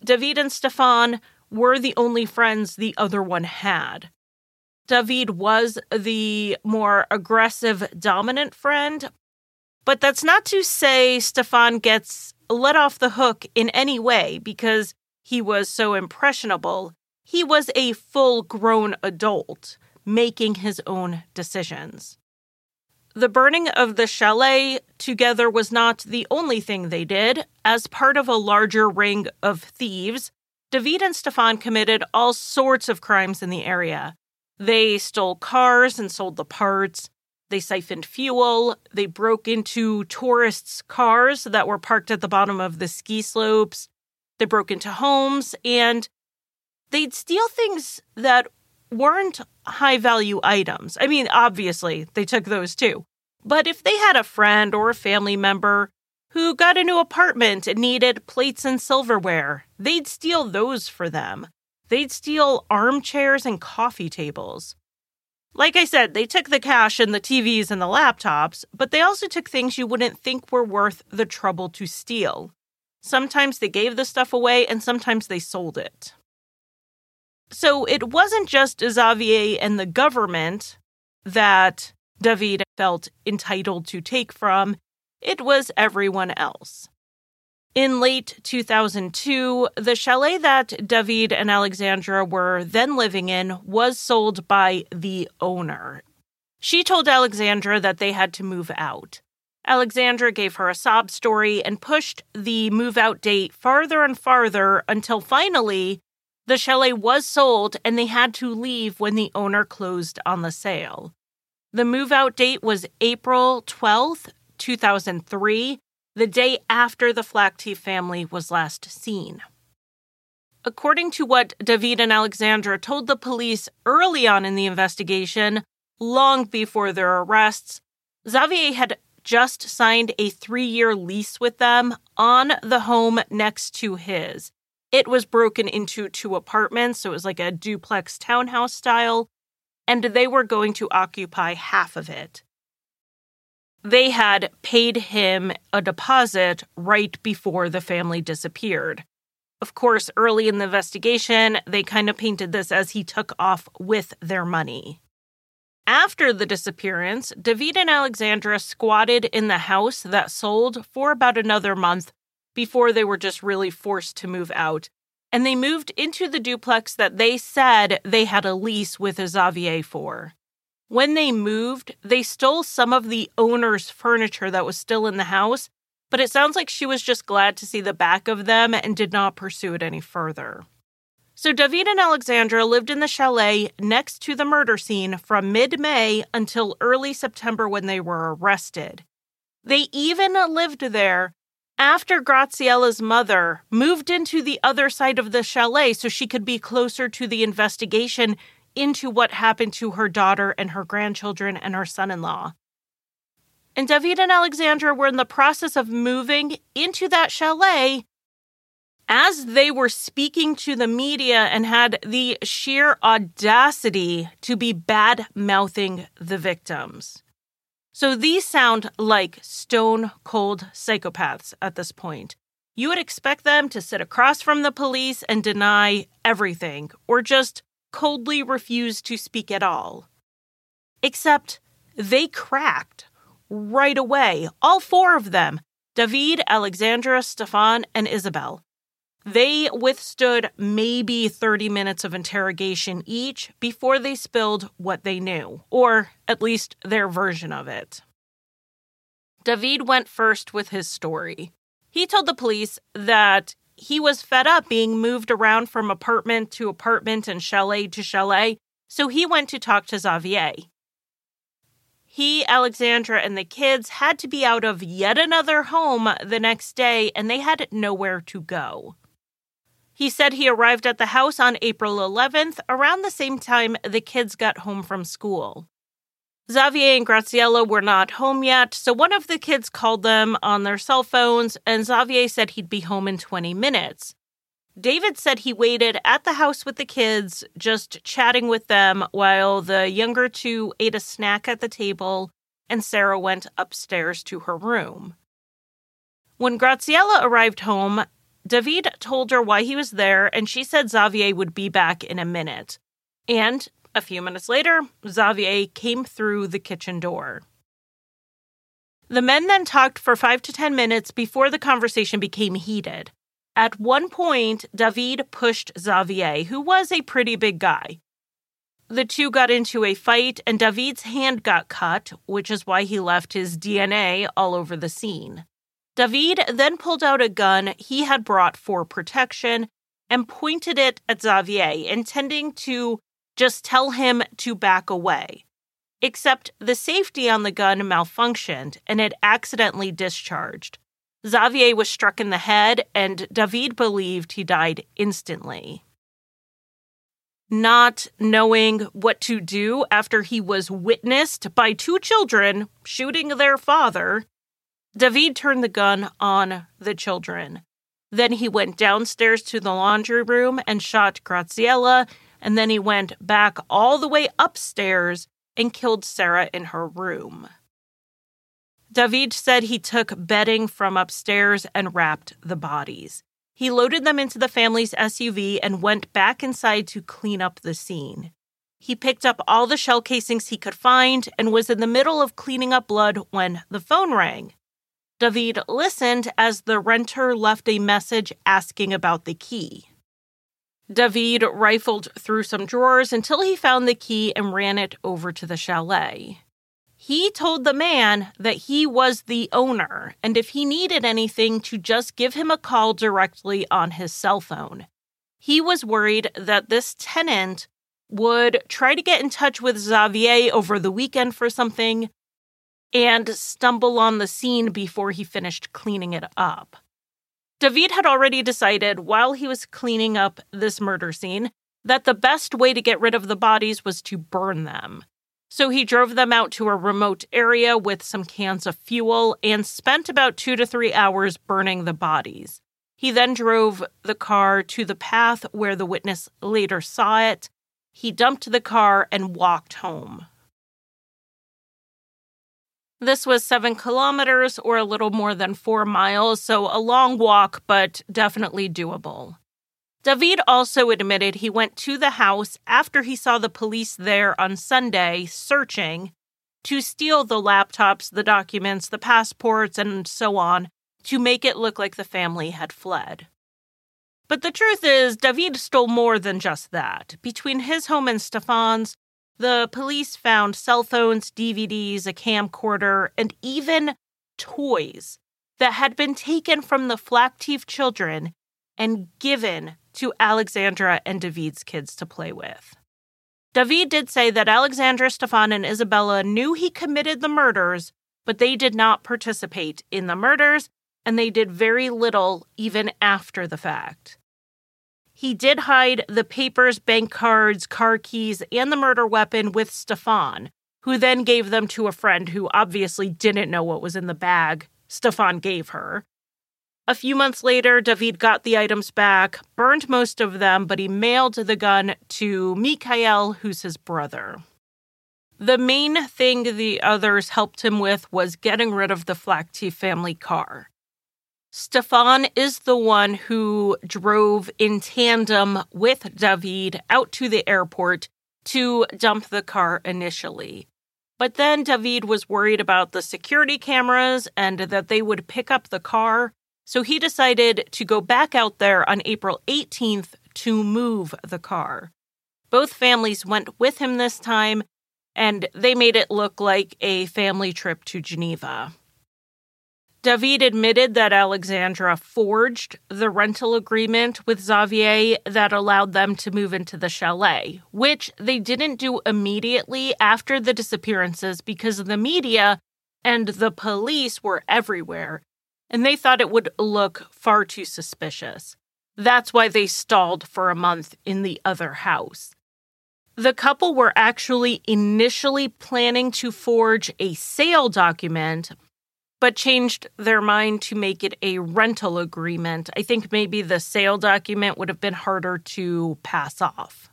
David and Stefan were the only friends the other one had. David was the more aggressive, dominant friend, but that's not to say Stefan gets let off the hook in any way because he was so impressionable, he was a full grown adult making his own decisions. The burning of the chalet together was not the only thing they did. As part of a larger ring of thieves, David and Stefan committed all sorts of crimes in the area. They stole cars and sold the parts. They siphoned fuel. They broke into tourists' cars that were parked at the bottom of the ski slopes. They broke into homes and they'd steal things that weren't high value items. I mean, obviously, they took those too. But if they had a friend or a family member who got a new apartment and needed plates and silverware, they'd steal those for them. They'd steal armchairs and coffee tables. Like I said, they took the cash and the TVs and the laptops, but they also took things you wouldn't think were worth the trouble to steal. Sometimes they gave the stuff away, and sometimes they sold it. So it wasn't just Xavier and the government that David felt entitled to take from, it was everyone else. In late 2002, the chalet that David and Alexandra were then living in was sold by the owner. She told Alexandra that they had to move out. Alexandra gave her a sob story and pushed the move out date farther and farther until finally the chalet was sold and they had to leave when the owner closed on the sale. The move out date was April 12th, 2003, the day after the Flactif family was last seen. According to what David and Alexandra told the police early on in the investigation, long before their arrests, Xavier had just signed a three year lease with them on the home next to his. It was broken into two apartments, so it was like a duplex townhouse style, and they were going to occupy half of it. They had paid him a deposit right before the family disappeared. Of course, early in the investigation, they kind of painted this as he took off with their money. After the disappearance, David and Alexandra squatted in the house that sold for about another month before they were just really forced to move out. And they moved into the duplex that they said they had a lease with Xavier for. When they moved, they stole some of the owner's furniture that was still in the house, but it sounds like she was just glad to see the back of them and did not pursue it any further. So, David and Alexandra lived in the chalet next to the murder scene from mid May until early September when they were arrested. They even lived there after Graziella's mother moved into the other side of the chalet so she could be closer to the investigation into what happened to her daughter and her grandchildren and her son in law. And David and Alexandra were in the process of moving into that chalet as they were speaking to the media and had the sheer audacity to be bad mouthing the victims. So these sound like stone cold psychopaths at this point. You would expect them to sit across from the police and deny everything, or just coldly refused to speak at all. Except they cracked right away, all four of them David, Alexandra, Stefan, and Isabel. They withstood maybe 30 minutes of interrogation each before they spilled what they knew, or at least their version of it. David went first with his story. He told the police that he was fed up being moved around from apartment to apartment and chalet to chalet, so he went to talk to Xavier. He, Alexandra, and the kids had to be out of yet another home the next day, and they had nowhere to go. He said he arrived at the house on April 11th, around the same time the kids got home from school. Xavier and Graziella were not home yet, so one of the kids called them on their cell phones, and Xavier said he'd be home in 20 minutes. David said he waited at the house with the kids, just chatting with them while the younger two ate a snack at the table and Sarah went upstairs to her room. When Graziella arrived home, David told her why he was there, and she said Xavier would be back in a minute. And a few minutes later, Xavier came through the kitchen door. The men then talked for five to ten minutes before the conversation became heated. At one point, David pushed Xavier, who was a pretty big guy. The two got into a fight, and David's hand got cut, which is why he left his DNA all over the scene. David then pulled out a gun he had brought for protection and pointed it at Xavier, intending to just tell him to back away. Except the safety on the gun malfunctioned and it accidentally discharged. Xavier was struck in the head, and David believed he died instantly. Not knowing what to do after he was witnessed by two children shooting their father, David turned the gun on the children. Then he went downstairs to the laundry room and shot Graziella, and then he went back all the way upstairs and killed Sarah in her room. David said he took bedding from upstairs and wrapped the bodies. He loaded them into the family's SUV and went back inside to clean up the scene. He picked up all the shell casings he could find and was in the middle of cleaning up blood when the phone rang. David listened as the renter left a message asking about the key. David rifled through some drawers until he found the key and ran it over to the chalet. He told the man that he was the owner and if he needed anything to just give him a call directly on his cell phone. He was worried that this tenant would try to get in touch with Xavier over the weekend for something and stumble on the scene before he finished cleaning it up. David had already decided while he was cleaning up this murder scene that the best way to get rid of the bodies was to burn them. So he drove them out to a remote area with some cans of fuel and spent about two to three hours burning the bodies. He then drove the car to the path where the witness later saw it. He dumped the car and walked home. This was seven kilometers or a little more than four miles, so a long walk, but definitely doable. David also admitted he went to the house after he saw the police there on Sunday searching to steal the laptops, the documents, the passports, and so on to make it look like the family had fled. But the truth is, David stole more than just that. Between his home and Stefan's, the police found cell phones, DVDs, a camcorder, and even toys that had been taken from the Flactif children and given to Alexandra and David's kids to play with. David did say that Alexandra, Stefan, and Isabella knew he committed the murders, but they did not participate in the murders, and they did very little even after the fact. He did hide the papers, bank cards, car keys, and the murder weapon with Stefan, who then gave them to a friend who obviously didn't know what was in the bag Stefan gave her. A few months later, David got the items back, burned most of them, but he mailed the gun to Mikhail, who's his brother. The main thing the others helped him with was getting rid of the Flactif family car. Stefan is the one who drove in tandem with David out to the airport to dump the car initially. But then David was worried about the security cameras and that they would pick up the car so he decided to go back out there on April 18th to move the car. Both families went with him this time, and they made it look like a family trip to Geneva. David admitted that Alexandra forged the rental agreement with Xavier that allowed them to move into the chalet, which they didn't do immediately after the disappearances because the media and the police were everywhere and they thought it would look far too suspicious. That's why they stalled for a month in the other house. The couple were actually initially planning to forge a sale document, but changed their mind to make it a rental agreement. I think maybe the sale document would have been harder to pass off.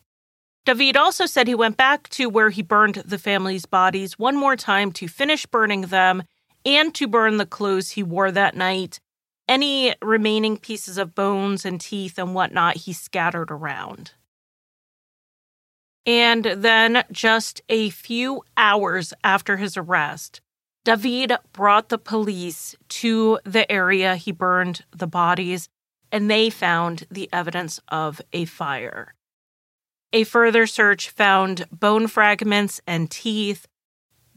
David also said he went back to where he burned the family's bodies one more time to finish burning them and to burn the clothes he wore that night. Any remaining pieces of bones and teeth and whatnot he scattered around. And then, just a few hours after his arrest, David brought the police to the area he burned the bodies, and they found the evidence of a fire. A further search found bone fragments and teeth.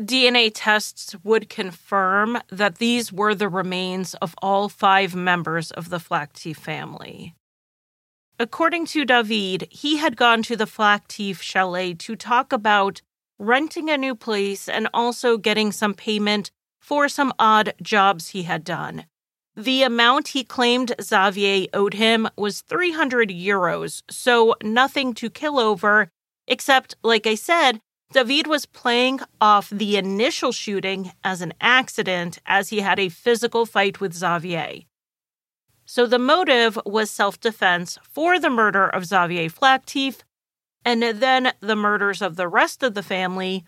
DNA tests would confirm that these were the remains of all five members of the Flactif family. According to David, he had gone to the Flactif chalet to talk about renting a new place and also getting some payment for some odd jobs he had done. The amount he claimed Xavier owed him was 300 euros, so nothing to kill over, except, like I said, David was playing off the initial shooting as an accident as he had a physical fight with Xavier. So the motive was self defense for the murder of Xavier Flactif, and then the murders of the rest of the family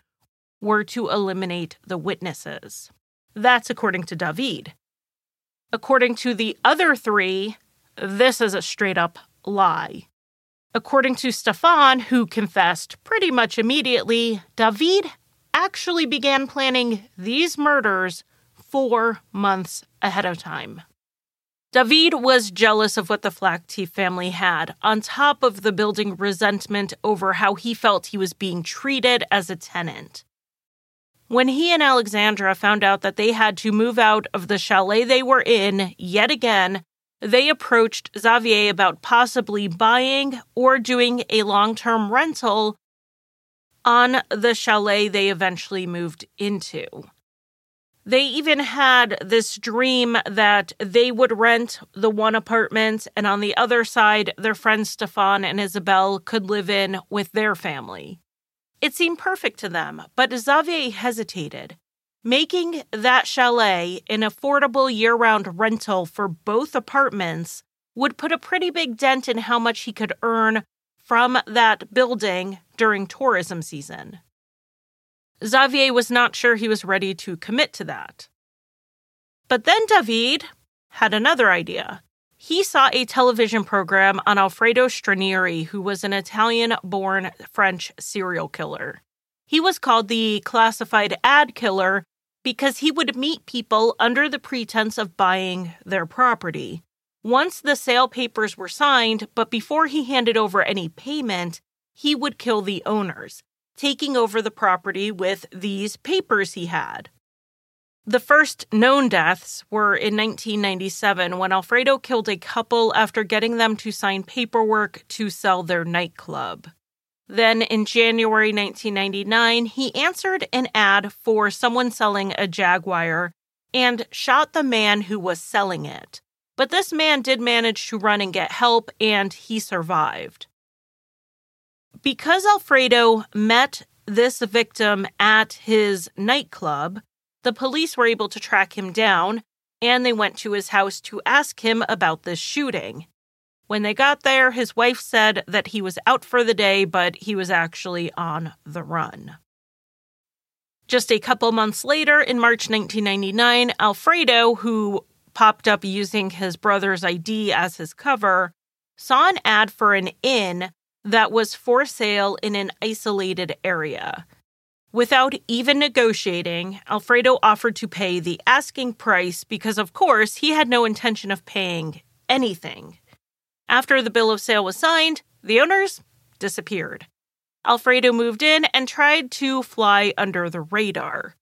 were to eliminate the witnesses. That's according to David. According to the other three, this is a straight up lie. According to Stefan, who confessed pretty much immediately, David actually began planning these murders four months ahead of time. David was jealous of what the Flactif family had, on top of the building resentment over how he felt he was being treated as a tenant. When he and Alexandra found out that they had to move out of the chalet they were in yet again, they approached Xavier about possibly buying or doing a long term rental on the chalet they eventually moved into. They even had this dream that they would rent the one apartment, and on the other side, their friends Stefan and Isabel could live in with their family. It seemed perfect to them, but Xavier hesitated. Making that chalet an affordable year round rental for both apartments would put a pretty big dent in how much he could earn from that building during tourism season. Xavier was not sure he was ready to commit to that. But then David had another idea. He saw a television program on Alfredo Stranieri, who was an Italian born French serial killer. He was called the classified ad killer because he would meet people under the pretense of buying their property. Once the sale papers were signed, but before he handed over any payment, he would kill the owners taking over the property with these papers he had. The first known deaths were in 1997 when Alfredo killed a couple after getting them to sign paperwork to sell their nightclub. Then in January 1999, he answered an ad for someone selling a Jaguar and shot the man who was selling it. But this man did manage to run and get help, and he survived. Because Alfredo met this victim at his nightclub, the police were able to track him down and they went to his house to ask him about this shooting. When they got there, his wife said that he was out for the day, but he was actually on the run. Just a couple months later, in March 1999, Alfredo, who popped up using his brother's ID as his cover, saw an ad for an inn that was for sale in an isolated area. Without even negotiating, Alfredo offered to pay the asking price because, of course, he had no intention of paying anything. After the bill of sale was signed, the owners disappeared. Alfredo moved in and tried to fly under the radar.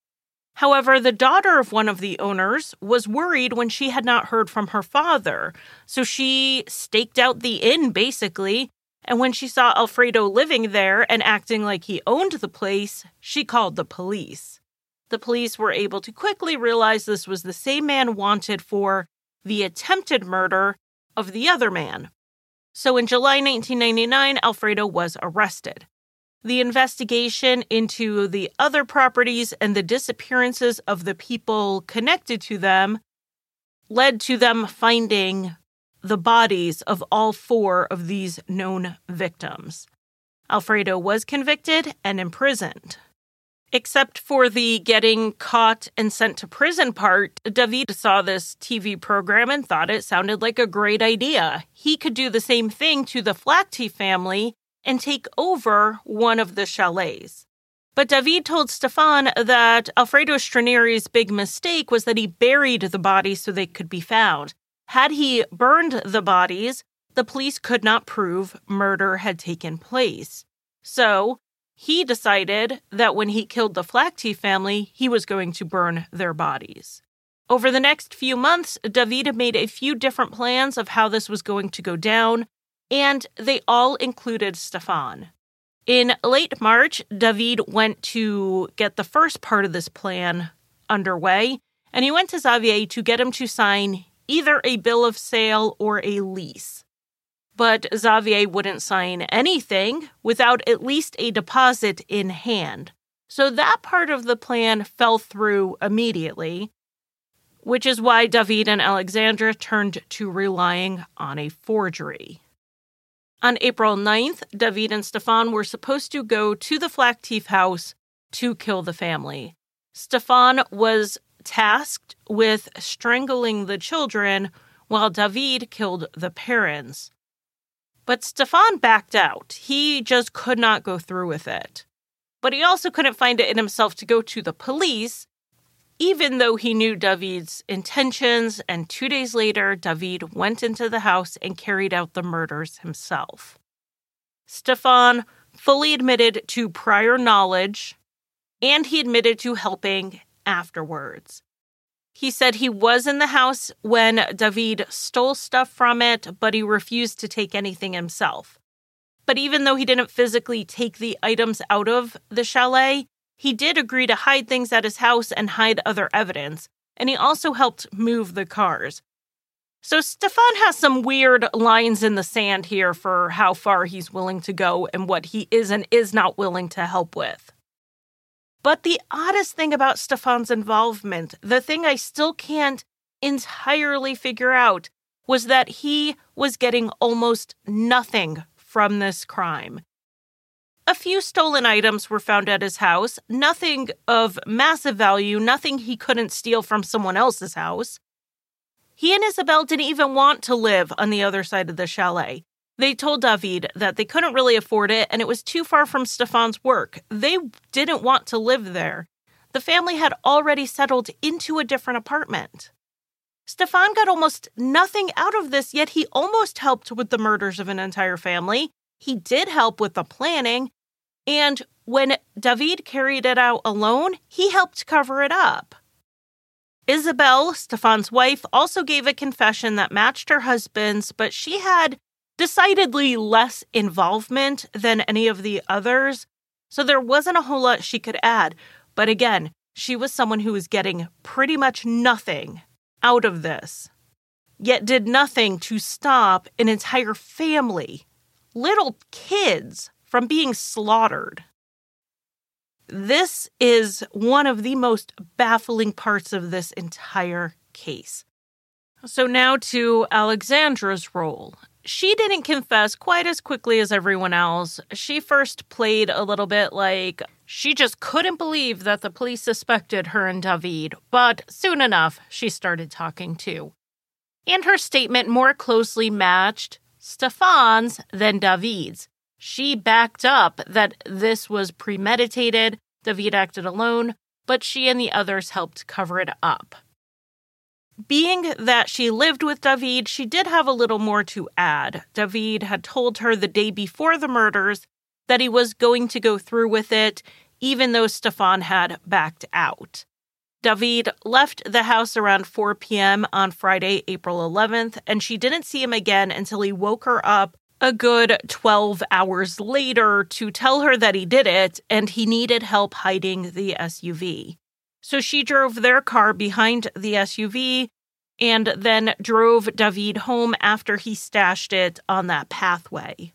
However, the daughter of one of the owners was worried when she had not heard from her father, so she staked out the inn basically and when she saw Alfredo living there and acting like he owned the place, she called the police. The police were able to quickly realize this was the same man wanted for the attempted murder of the other man. So in July 1999, Alfredo was arrested. the investigation into the other properties and the disappearances of the people connected to them led to them finding the bodies of all four of these known victims. Alfredo was convicted and imprisoned. Except for the getting caught and sent to prison part, David saw this TV program and thought it sounded like a great idea. He could do the same thing to the Flactif family and take over one of the chalets. But David told Stefan that Alfredo Stranieri's big mistake was that he buried the bodies so they could be found. Had he burned the bodies, the police could not prove murder had taken place. So he decided that when he killed the Flactif family, he was going to burn their bodies. Over the next few months, David made a few different plans of how this was going to go down, and they all included Stefan. In late March, David went to get the first part of this plan underway, and he went to Xavier to get him to sign either a bill of sale or a lease. But Xavier wouldn't sign anything without at least a deposit in hand. So that part of the plan fell through immediately, which is why David and Alexandra turned to relying on a forgery. On April 9th, David and Stefan were supposed to go to the Flactif house to kill the family. Stefan was tasked with strangling the children while David killed the parents. But Stefan backed out. He just could not go through with it. But he also couldn't find it in himself to go to the police even though he knew David's intentions, and two days later, David went into the house and carried out the murders himself. Stefan fully admitted to prior knowledge, and he admitted to helping afterwards. He said he was in the house when David stole stuff from it, but he refused to take anything himself. But even though he didn't physically take the items out of the chalet, he did agree to hide things at his house and hide other evidence, and he also helped move the cars. So Stefan has some weird lines in the sand here for how far he's willing to go and what he is and is not willing to help with. But the oddest thing about Stefan's involvement, the thing I still can't entirely figure out, was that he was getting almost nothing from this crime. A few stolen items were found at his house, nothing of massive value, nothing he couldn't steal from someone else's house. He and Isabel didn't even want to live on the other side of the chalet. They told David that they couldn't really afford it and it was too far from Stefan's work. They didn't want to live there. The family had already settled into a different apartment. Stefan got almost nothing out of this, yet he almost helped with the murders of an entire family. He did help with the planning, and when David carried it out alone, he helped cover it up. Isabel, Stefan's wife, also gave a confession that matched her husband's, but she had decidedly less involvement than any of the others, so there wasn't a whole lot she could add. But again, she was someone who was getting pretty much nothing out of this, yet did nothing to stop an entire family, little kids, from being slaughtered. This is one of the most baffling parts of this entire case. So, now to Alexandra's role. She didn't confess quite as quickly as everyone else. She first played a little bit like she just couldn't believe that the police suspected her and David, but soon enough, she started talking too. And her statement more closely matched Stefan's than David's. She backed up that this was premeditated, David acted alone, but she and the others helped cover it up. Being that she lived with David, she did have a little more to add. David had told her the day before the murders that he was going to go through with it, even though Stefan had backed out. David left the house around 4 p.m. on Friday, April 11th, and she didn't see him again until he woke her up a good 12 hours later to tell her that he did it and he needed help hiding the SUV. So she drove their car behind the SUV and then drove David home after he stashed it on that pathway.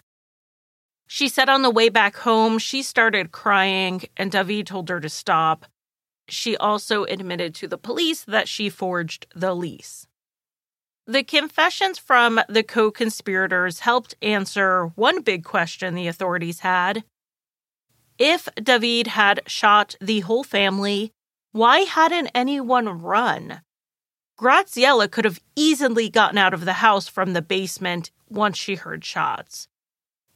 She said on the way back home, she started crying, and David told her to stop. She also admitted to the police that she forged the lease. The confessions from the co conspirators helped answer one big question the authorities had. If David had shot the whole family, why hadn't anyone run? Graziella could have easily gotten out of the house from the basement once she heard shots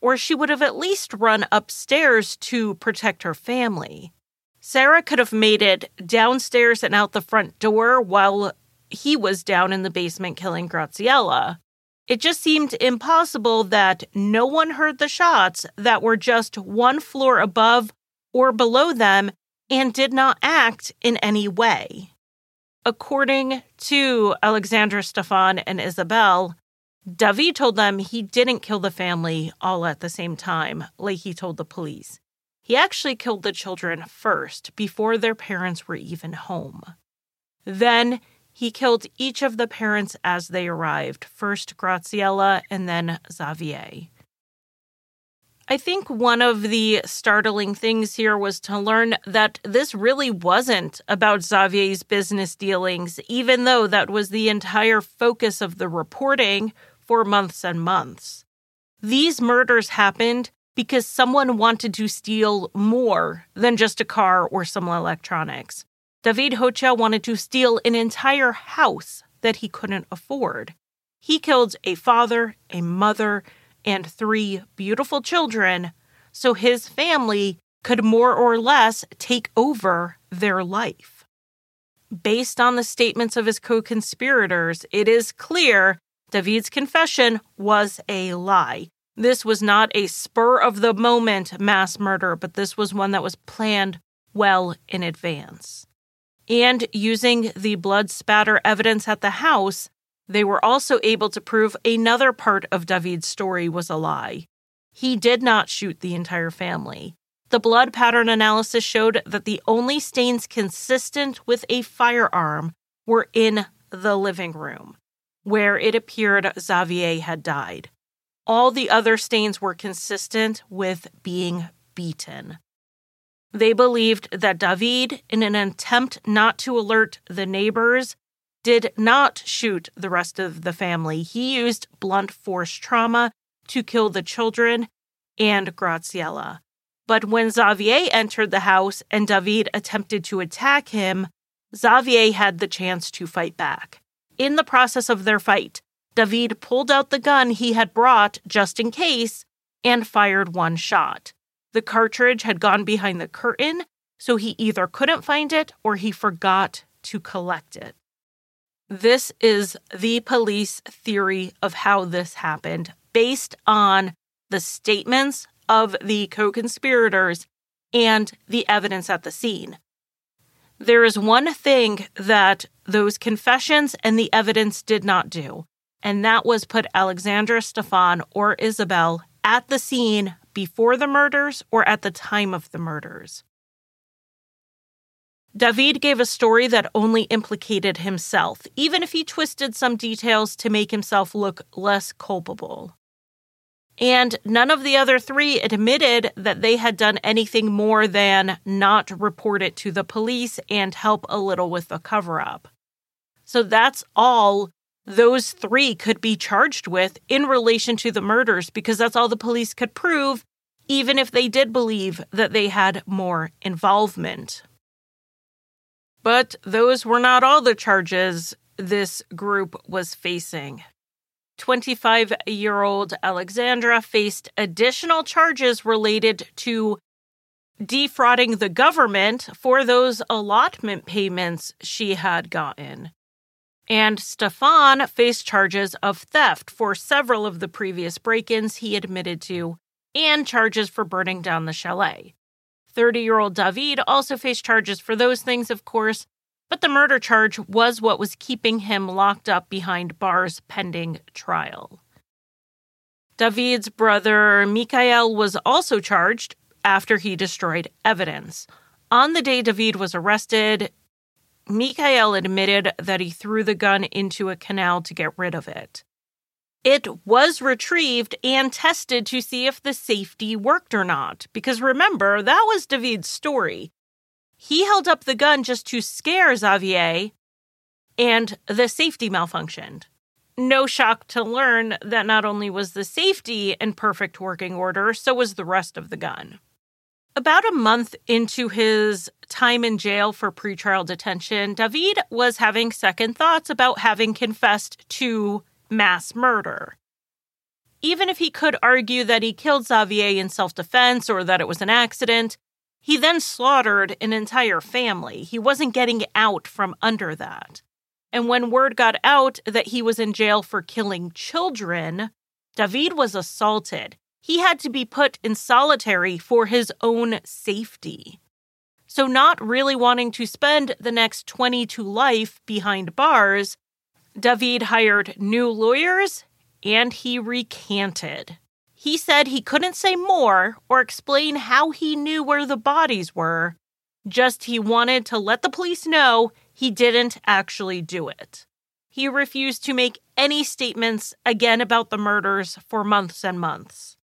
or she would have at least run upstairs to protect her family. Sarah could have made it downstairs and out the front door while he was down in the basement killing Graziella. It just seemed impossible that no one heard the shots that were just one floor above or below them and did not act in any way. According to Alexandra Stefan and Isabel, David told them he didn't kill the family all at the same time, like he told the police. He actually killed the children first, before their parents were even home. Then he killed each of the parents as they arrived, first Graziella and then Xavier. I think one of the startling things here was to learn that this really wasn't about Xavier's business dealings, even though that was the entire focus of the reporting for months and months. These murders happened because someone wanted to steal more than just a car or some electronics. David Hotyat wanted to steal an entire house that he couldn't afford. He killed a father, a mother, and three beautiful children so his family could more or less take over their life. Based on the statements of his co conspirators, it is clear David's confession was a lie. This was not a spur of the moment mass murder, but this was one that was planned well in advance. And using the blood spatter evidence at the house, they were also able to prove another part of David's story was a lie. He did not shoot the entire family. The blood pattern analysis showed that the only stains consistent with a firearm were in the living room where it appeared Xavier had died. All the other stains were consistent with being beaten. They believed that David, in an attempt not to alert the neighbors, did not shoot the rest of the family. He used blunt force trauma to kill the children and Graziella. But when Xavier entered the house and David attempted to attack him, Xavier had the chance to fight back. In the process of their fight, David pulled out the gun he had brought just in case and fired one shot. The cartridge had gone behind the curtain, so he either couldn't find it or he forgot to collect it. This is the police theory of how this happened, based on the statements of the co conspirators and the evidence at the scene. There is one thing that those confessions and the evidence did not do, and that was put Alexandra Stefan or Isabel at the scene before the murders or at the time of the murders. David gave a story that only implicated himself, even if he twisted some details to make himself look less culpable. And none of the other three admitted that they had done anything more than not report it to the police and help a little with the cover up. So that's all those three could be charged with in relation to the murders because that's all the police could prove, even if they did believe that they had more involvement. But those were not all the charges this group was facing. 25 year old Alexandra faced additional charges related to defrauding the government for those allotment payments she had gotten. And Stefan faced charges of theft for several of the previous break ins he admitted to, and charges for burning down the chalet. 30 year old David also faced charges for those things, of course, but the murder charge was what was keeping him locked up behind bars pending trial. David's brother Mikhail was also charged after he destroyed evidence. On the day David was arrested, Mikhail admitted that he threw the gun into a canal to get rid of it. It was retrieved and tested to see if the safety worked or not. Because remember, that was David's story. He held up the gun just to scare Xavier, and the safety malfunctioned. No shock to learn that not only was the safety in perfect working order, so was the rest of the gun. About a month into his time in jail for pretrial detention, David was having second thoughts about having confessed to mass murder. Even if he could argue that he killed Xavier in self defense or that it was an accident, he then slaughtered an entire family. He wasn't getting out from under that. And when word got out that he was in jail for killing children, David was assaulted he had to be put in solitary for his own safety. So, not really wanting to spend the next 20 to life behind bars, David hired new lawyers and he recanted. He said he couldn't say more or explain how he knew where the bodies were, just he wanted to let the police know he didn't actually do it. He refused to make any statements again about the murders for months and months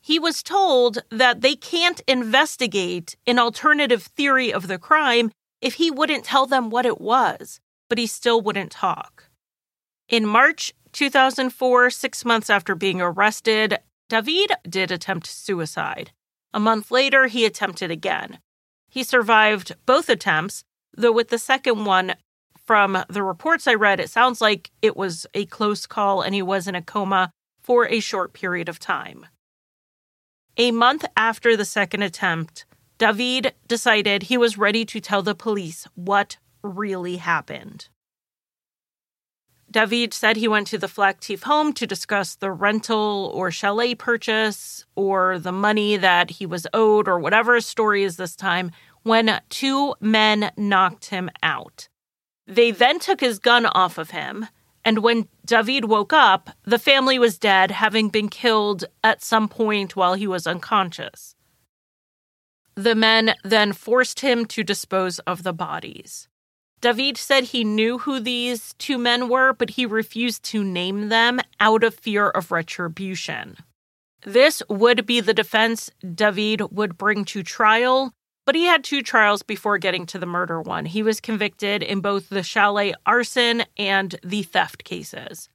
he was told that they can't investigate an alternative theory of the crime if he wouldn't tell them what it was, but he still wouldn't talk. In March 2004, six months after being arrested, David did attempt suicide. A month later, he attempted again. He survived both attempts, though with the second one, from the reports I read, it sounds like it was a close call and he was in a coma for a short period of time. A month after the second attempt, David decided he was ready to tell the police what really happened. David said he went to the Flactif home to discuss the rental or chalet purchase or the money that he was owed or whatever his story is this time when two men knocked him out. They then took his gun off of him and when David woke up, the family was dead, having been killed at some point while he was unconscious. The men then forced him to dispose of the bodies. David said he knew who these two men were, but he refused to name them out of fear of retribution. This would be the defense David would bring to trial, but he had two trials before getting to the murder one. He was convicted in both the chalet arson and the theft cases.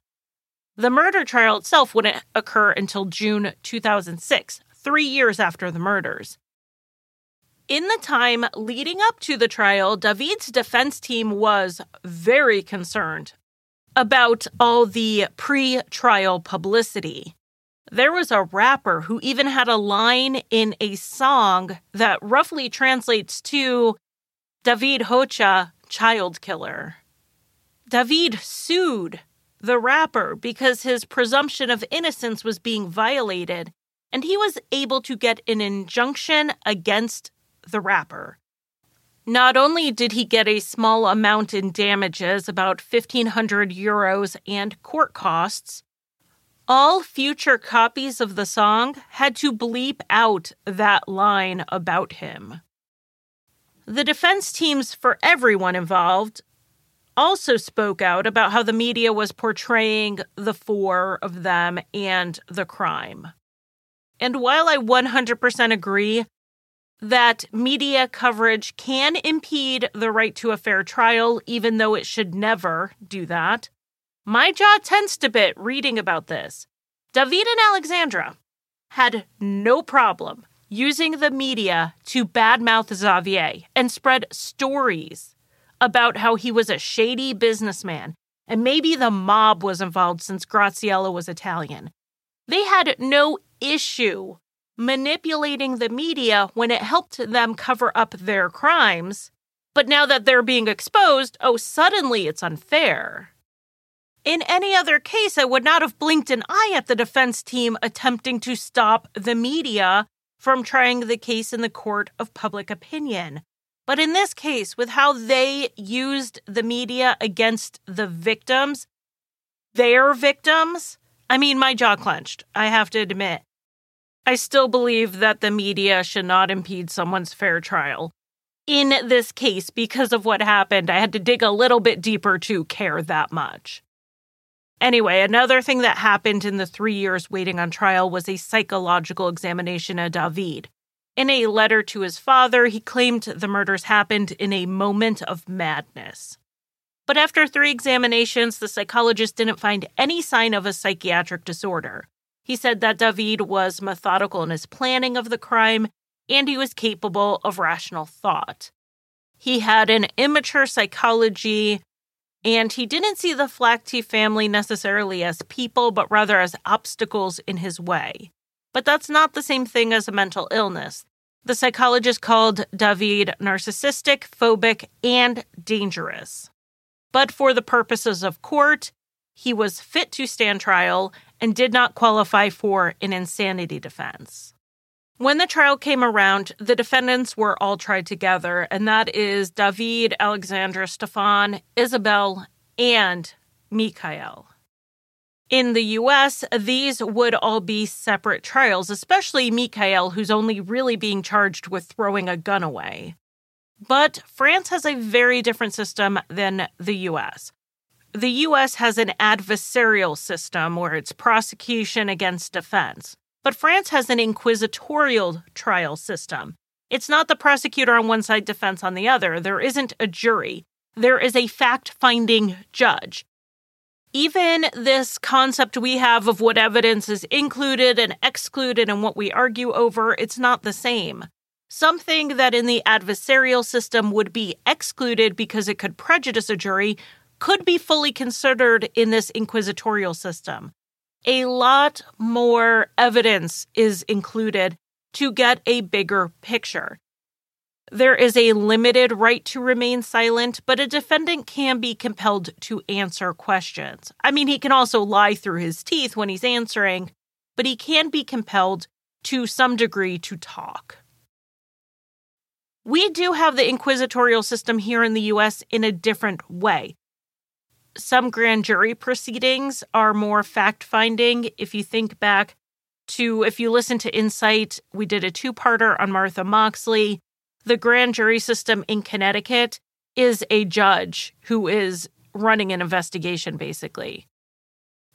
The murder trial itself wouldn't occur until June 2006, three years after the murders. In the time leading up to the trial, David's defense team was very concerned about all the pre trial publicity. There was a rapper who even had a line in a song that roughly translates to David Hotyat, child killer. David sued the rapper because his presumption of innocence was being violated, and he was able to get an injunction against the rapper. Not only did he get a small amount in damages, about 1,500 euros and court costs, all future copies of the song had to bleep out that line about him. The defense teams for everyone involved also spoke out about how the media was portraying the four of them and the crime. And while I 100% agree that media coverage can impede the right to a fair trial, even though it should never do that, my jaw tensed a bit reading about this. David and Alexandra had no problem using the media to badmouth Xavier and spread stories about how he was a shady businessman and maybe the mob was involved since Graziella was Italian. They had no issue manipulating the media when it helped them cover up their crimes. But now that they're being exposed, oh, suddenly it's unfair. In any other case, I would not have blinked an eye at the defense team attempting to stop the media from trying the case in the court of public opinion. But in this case, with how they used the media against the victims, their victims, I mean, my jaw clenched, I have to admit. I still believe that the media should not impede someone's fair trial. In this case, because of what happened, I had to dig a little bit deeper to care that much. Anyway, another thing that happened in the three years waiting on trial was a psychological examination of David. In a letter to his father, he claimed the murders happened in a moment of madness. But after three examinations, the psychologist didn't find any sign of a psychiatric disorder. He said that David was methodical in his planning of the crime and he was capable of rational thought. He had an immature psychology and he didn't see the Flactif family necessarily as people, but rather as obstacles in his way. But that's not the same thing as a mental illness. The psychologist called David narcissistic, phobic, and dangerous but for the purposes of court, he was fit to stand trial and did not qualify for an insanity defense. When the trial came around, the defendants were all tried together, and that is David, Alexandra, Stefan, Isabel, and Mikhail. In the US, these would all be separate trials, especially Mikhail, who's only really being charged with throwing a gun away. But France has a very different system than the US. The US has an adversarial system where it's prosecution against defense, but France has an inquisitorial trial system. It's not the prosecutor on one side, defense on the other. There isn't a jury, there is a fact finding judge. Even this concept we have of what evidence is included and excluded and what we argue over, it's not the same. Something that in the adversarial system would be excluded because it could prejudice a jury could be fully considered in this inquisitorial system. A lot more evidence is included to get a bigger picture. There is a limited right to remain silent, but a defendant can be compelled to answer questions. I mean, he can also lie through his teeth when he's answering, but he can be compelled to some degree to talk. We do have the inquisitorial system here in the US in a different way. Some grand jury proceedings are more fact finding. If you think back to, if you listen to Insight, we did a two parter on Martha Moxley. The grand jury system in Connecticut is a judge who is running an investigation, basically.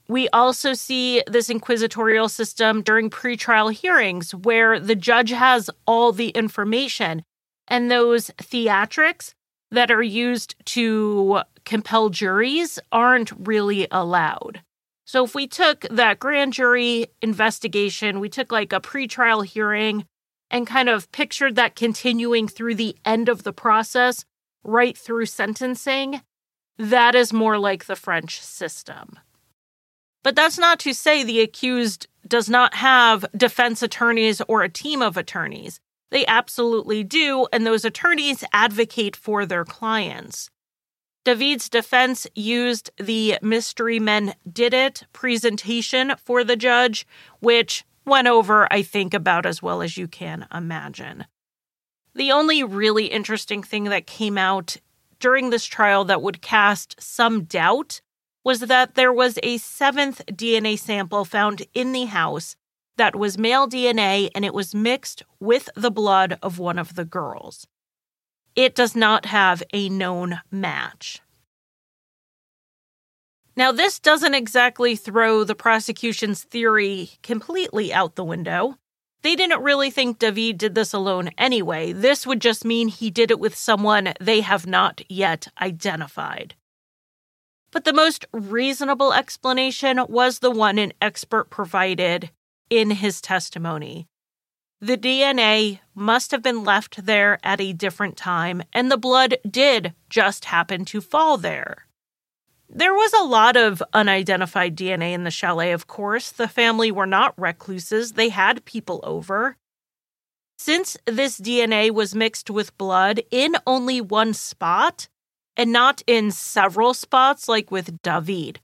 We also see this inquisitorial system during pretrial hearings where the judge has all the information and those theatrics that are used to compel juries aren't really allowed. So if we took that grand jury investigation, we took like a pretrial hearing and kind of pictured that continuing through the end of the process, right through sentencing, that is more like the French system. But that's not to say the accused does not have defense attorneys or a team of attorneys. They absolutely do, and those attorneys advocate for their clients. David's defense used the Mystery Men Did It presentation for the judge, which went over, I think, about as well as you can imagine. The only really interesting thing that came out during this trial that would cast some doubt was that there was a seventh DNA sample found in the house that was male DNA and it was mixed with the blood of one of the girls. It does not have a known match. Now, this doesn't exactly throw the prosecution's theory completely out the window. They didn't really think David did this alone anyway. This would just mean he did it with someone they have not yet identified. But the most reasonable explanation was the one an expert provided in his testimony. The DNA must have been left there at a different time, and the blood did just happen to fall there. There was a lot of unidentified DNA in the chalet, of course. The family were not recluses, they had people over. Since this DNA was mixed with blood in only one spot, and not in several spots like with David,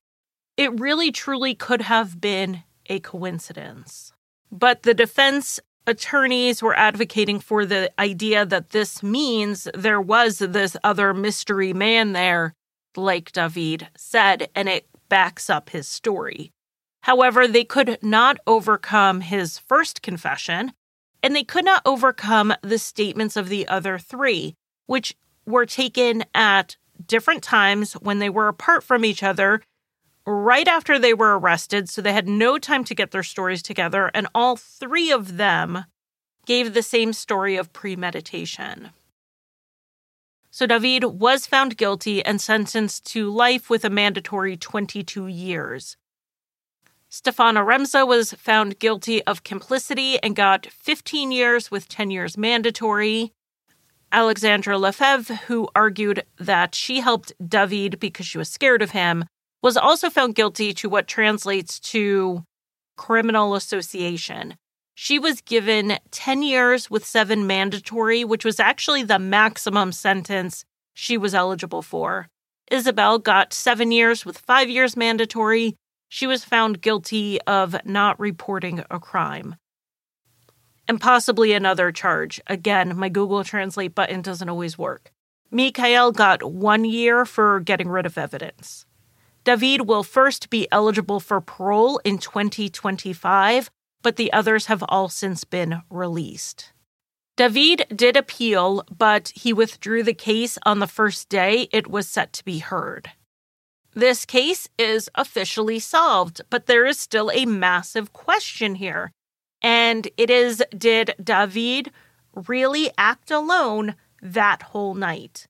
it really truly could have been a coincidence. But the defense attorneys were advocating for the idea that this means there was this other mystery man there, like David said, and it backs up his story. However, they could not overcome his first confession, and they could not overcome the statements of the other three, which were taken at different times when they were apart from each other right after they were arrested, so they had no time to get their stories together, and all three of them gave the same story of premeditation. So David was found guilty and sentenced to life with a mandatory 22 years. Stefan Haremza was found guilty of complicity and got 15 years with 10 years mandatory. Alexandra Lefebvre, who argued that she helped David because she was scared of him, was also found guilty to what translates to criminal association. She was given 10 years with seven mandatory, which was actually the maximum sentence she was eligible for. Isabel got seven years with five years mandatory. She was found guilty of not reporting a crime. And possibly another charge. Again, my Google Translate button doesn't always work. Mikhail got one year for getting rid of evidence. David will first be eligible for parole in 2025 but the others have all since been released. David did appeal, but he withdrew the case on the first day it was set to be heard. This case is officially solved, but there is still a massive question here. And it is Did David really act alone that whole night?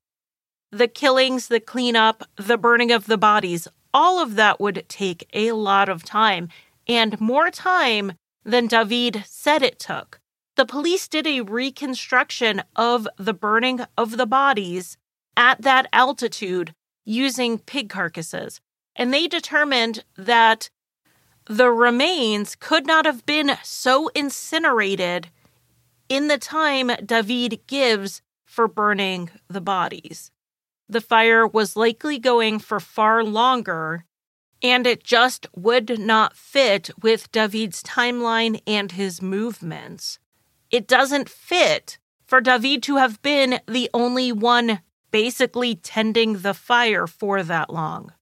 The killings, the cleanup, the burning of the bodies, all of that would take a lot of time and more time than David said it took. The police did a reconstruction of the burning of the bodies at that altitude using pig carcasses, and they determined that the remains could not have been so incinerated in the time David gives for burning the bodies. The fire was likely going for far longer and it just would not fit with David's timeline and his movements. It doesn't fit for David to have been the only one basically tending the fire for that long.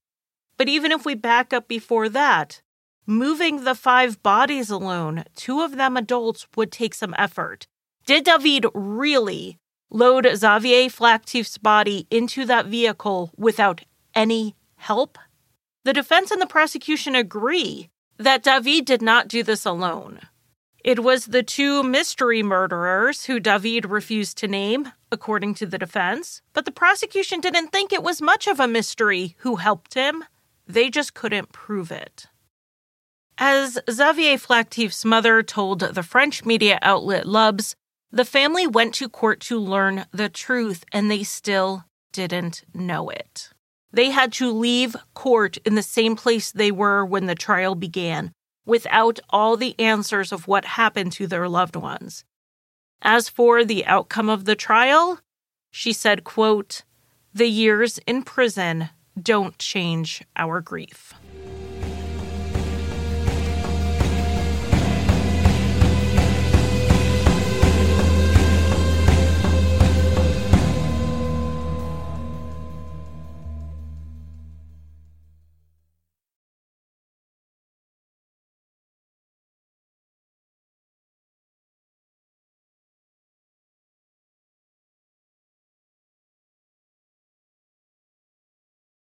But even if we back up before that, moving the five bodies alone, two of them adults, would take some effort. Did David really load Xavier Flactif's body into that vehicle without any help? The defense and the prosecution agree that David did not do this alone. It was the two mystery murderers who David refused to name, according to the defense, but the prosecution didn't think it was much of a mystery who helped him. They just couldn't prove it. As Xavier Flactif's mother told the French media outlet L'Obs, the family went to court to learn the truth and they still didn't know it. They had to leave court in the same place they were when the trial began, without all the answers of what happened to their loved ones. As for the outcome of the trial, she said, quote, "The years in prison don't change our grief."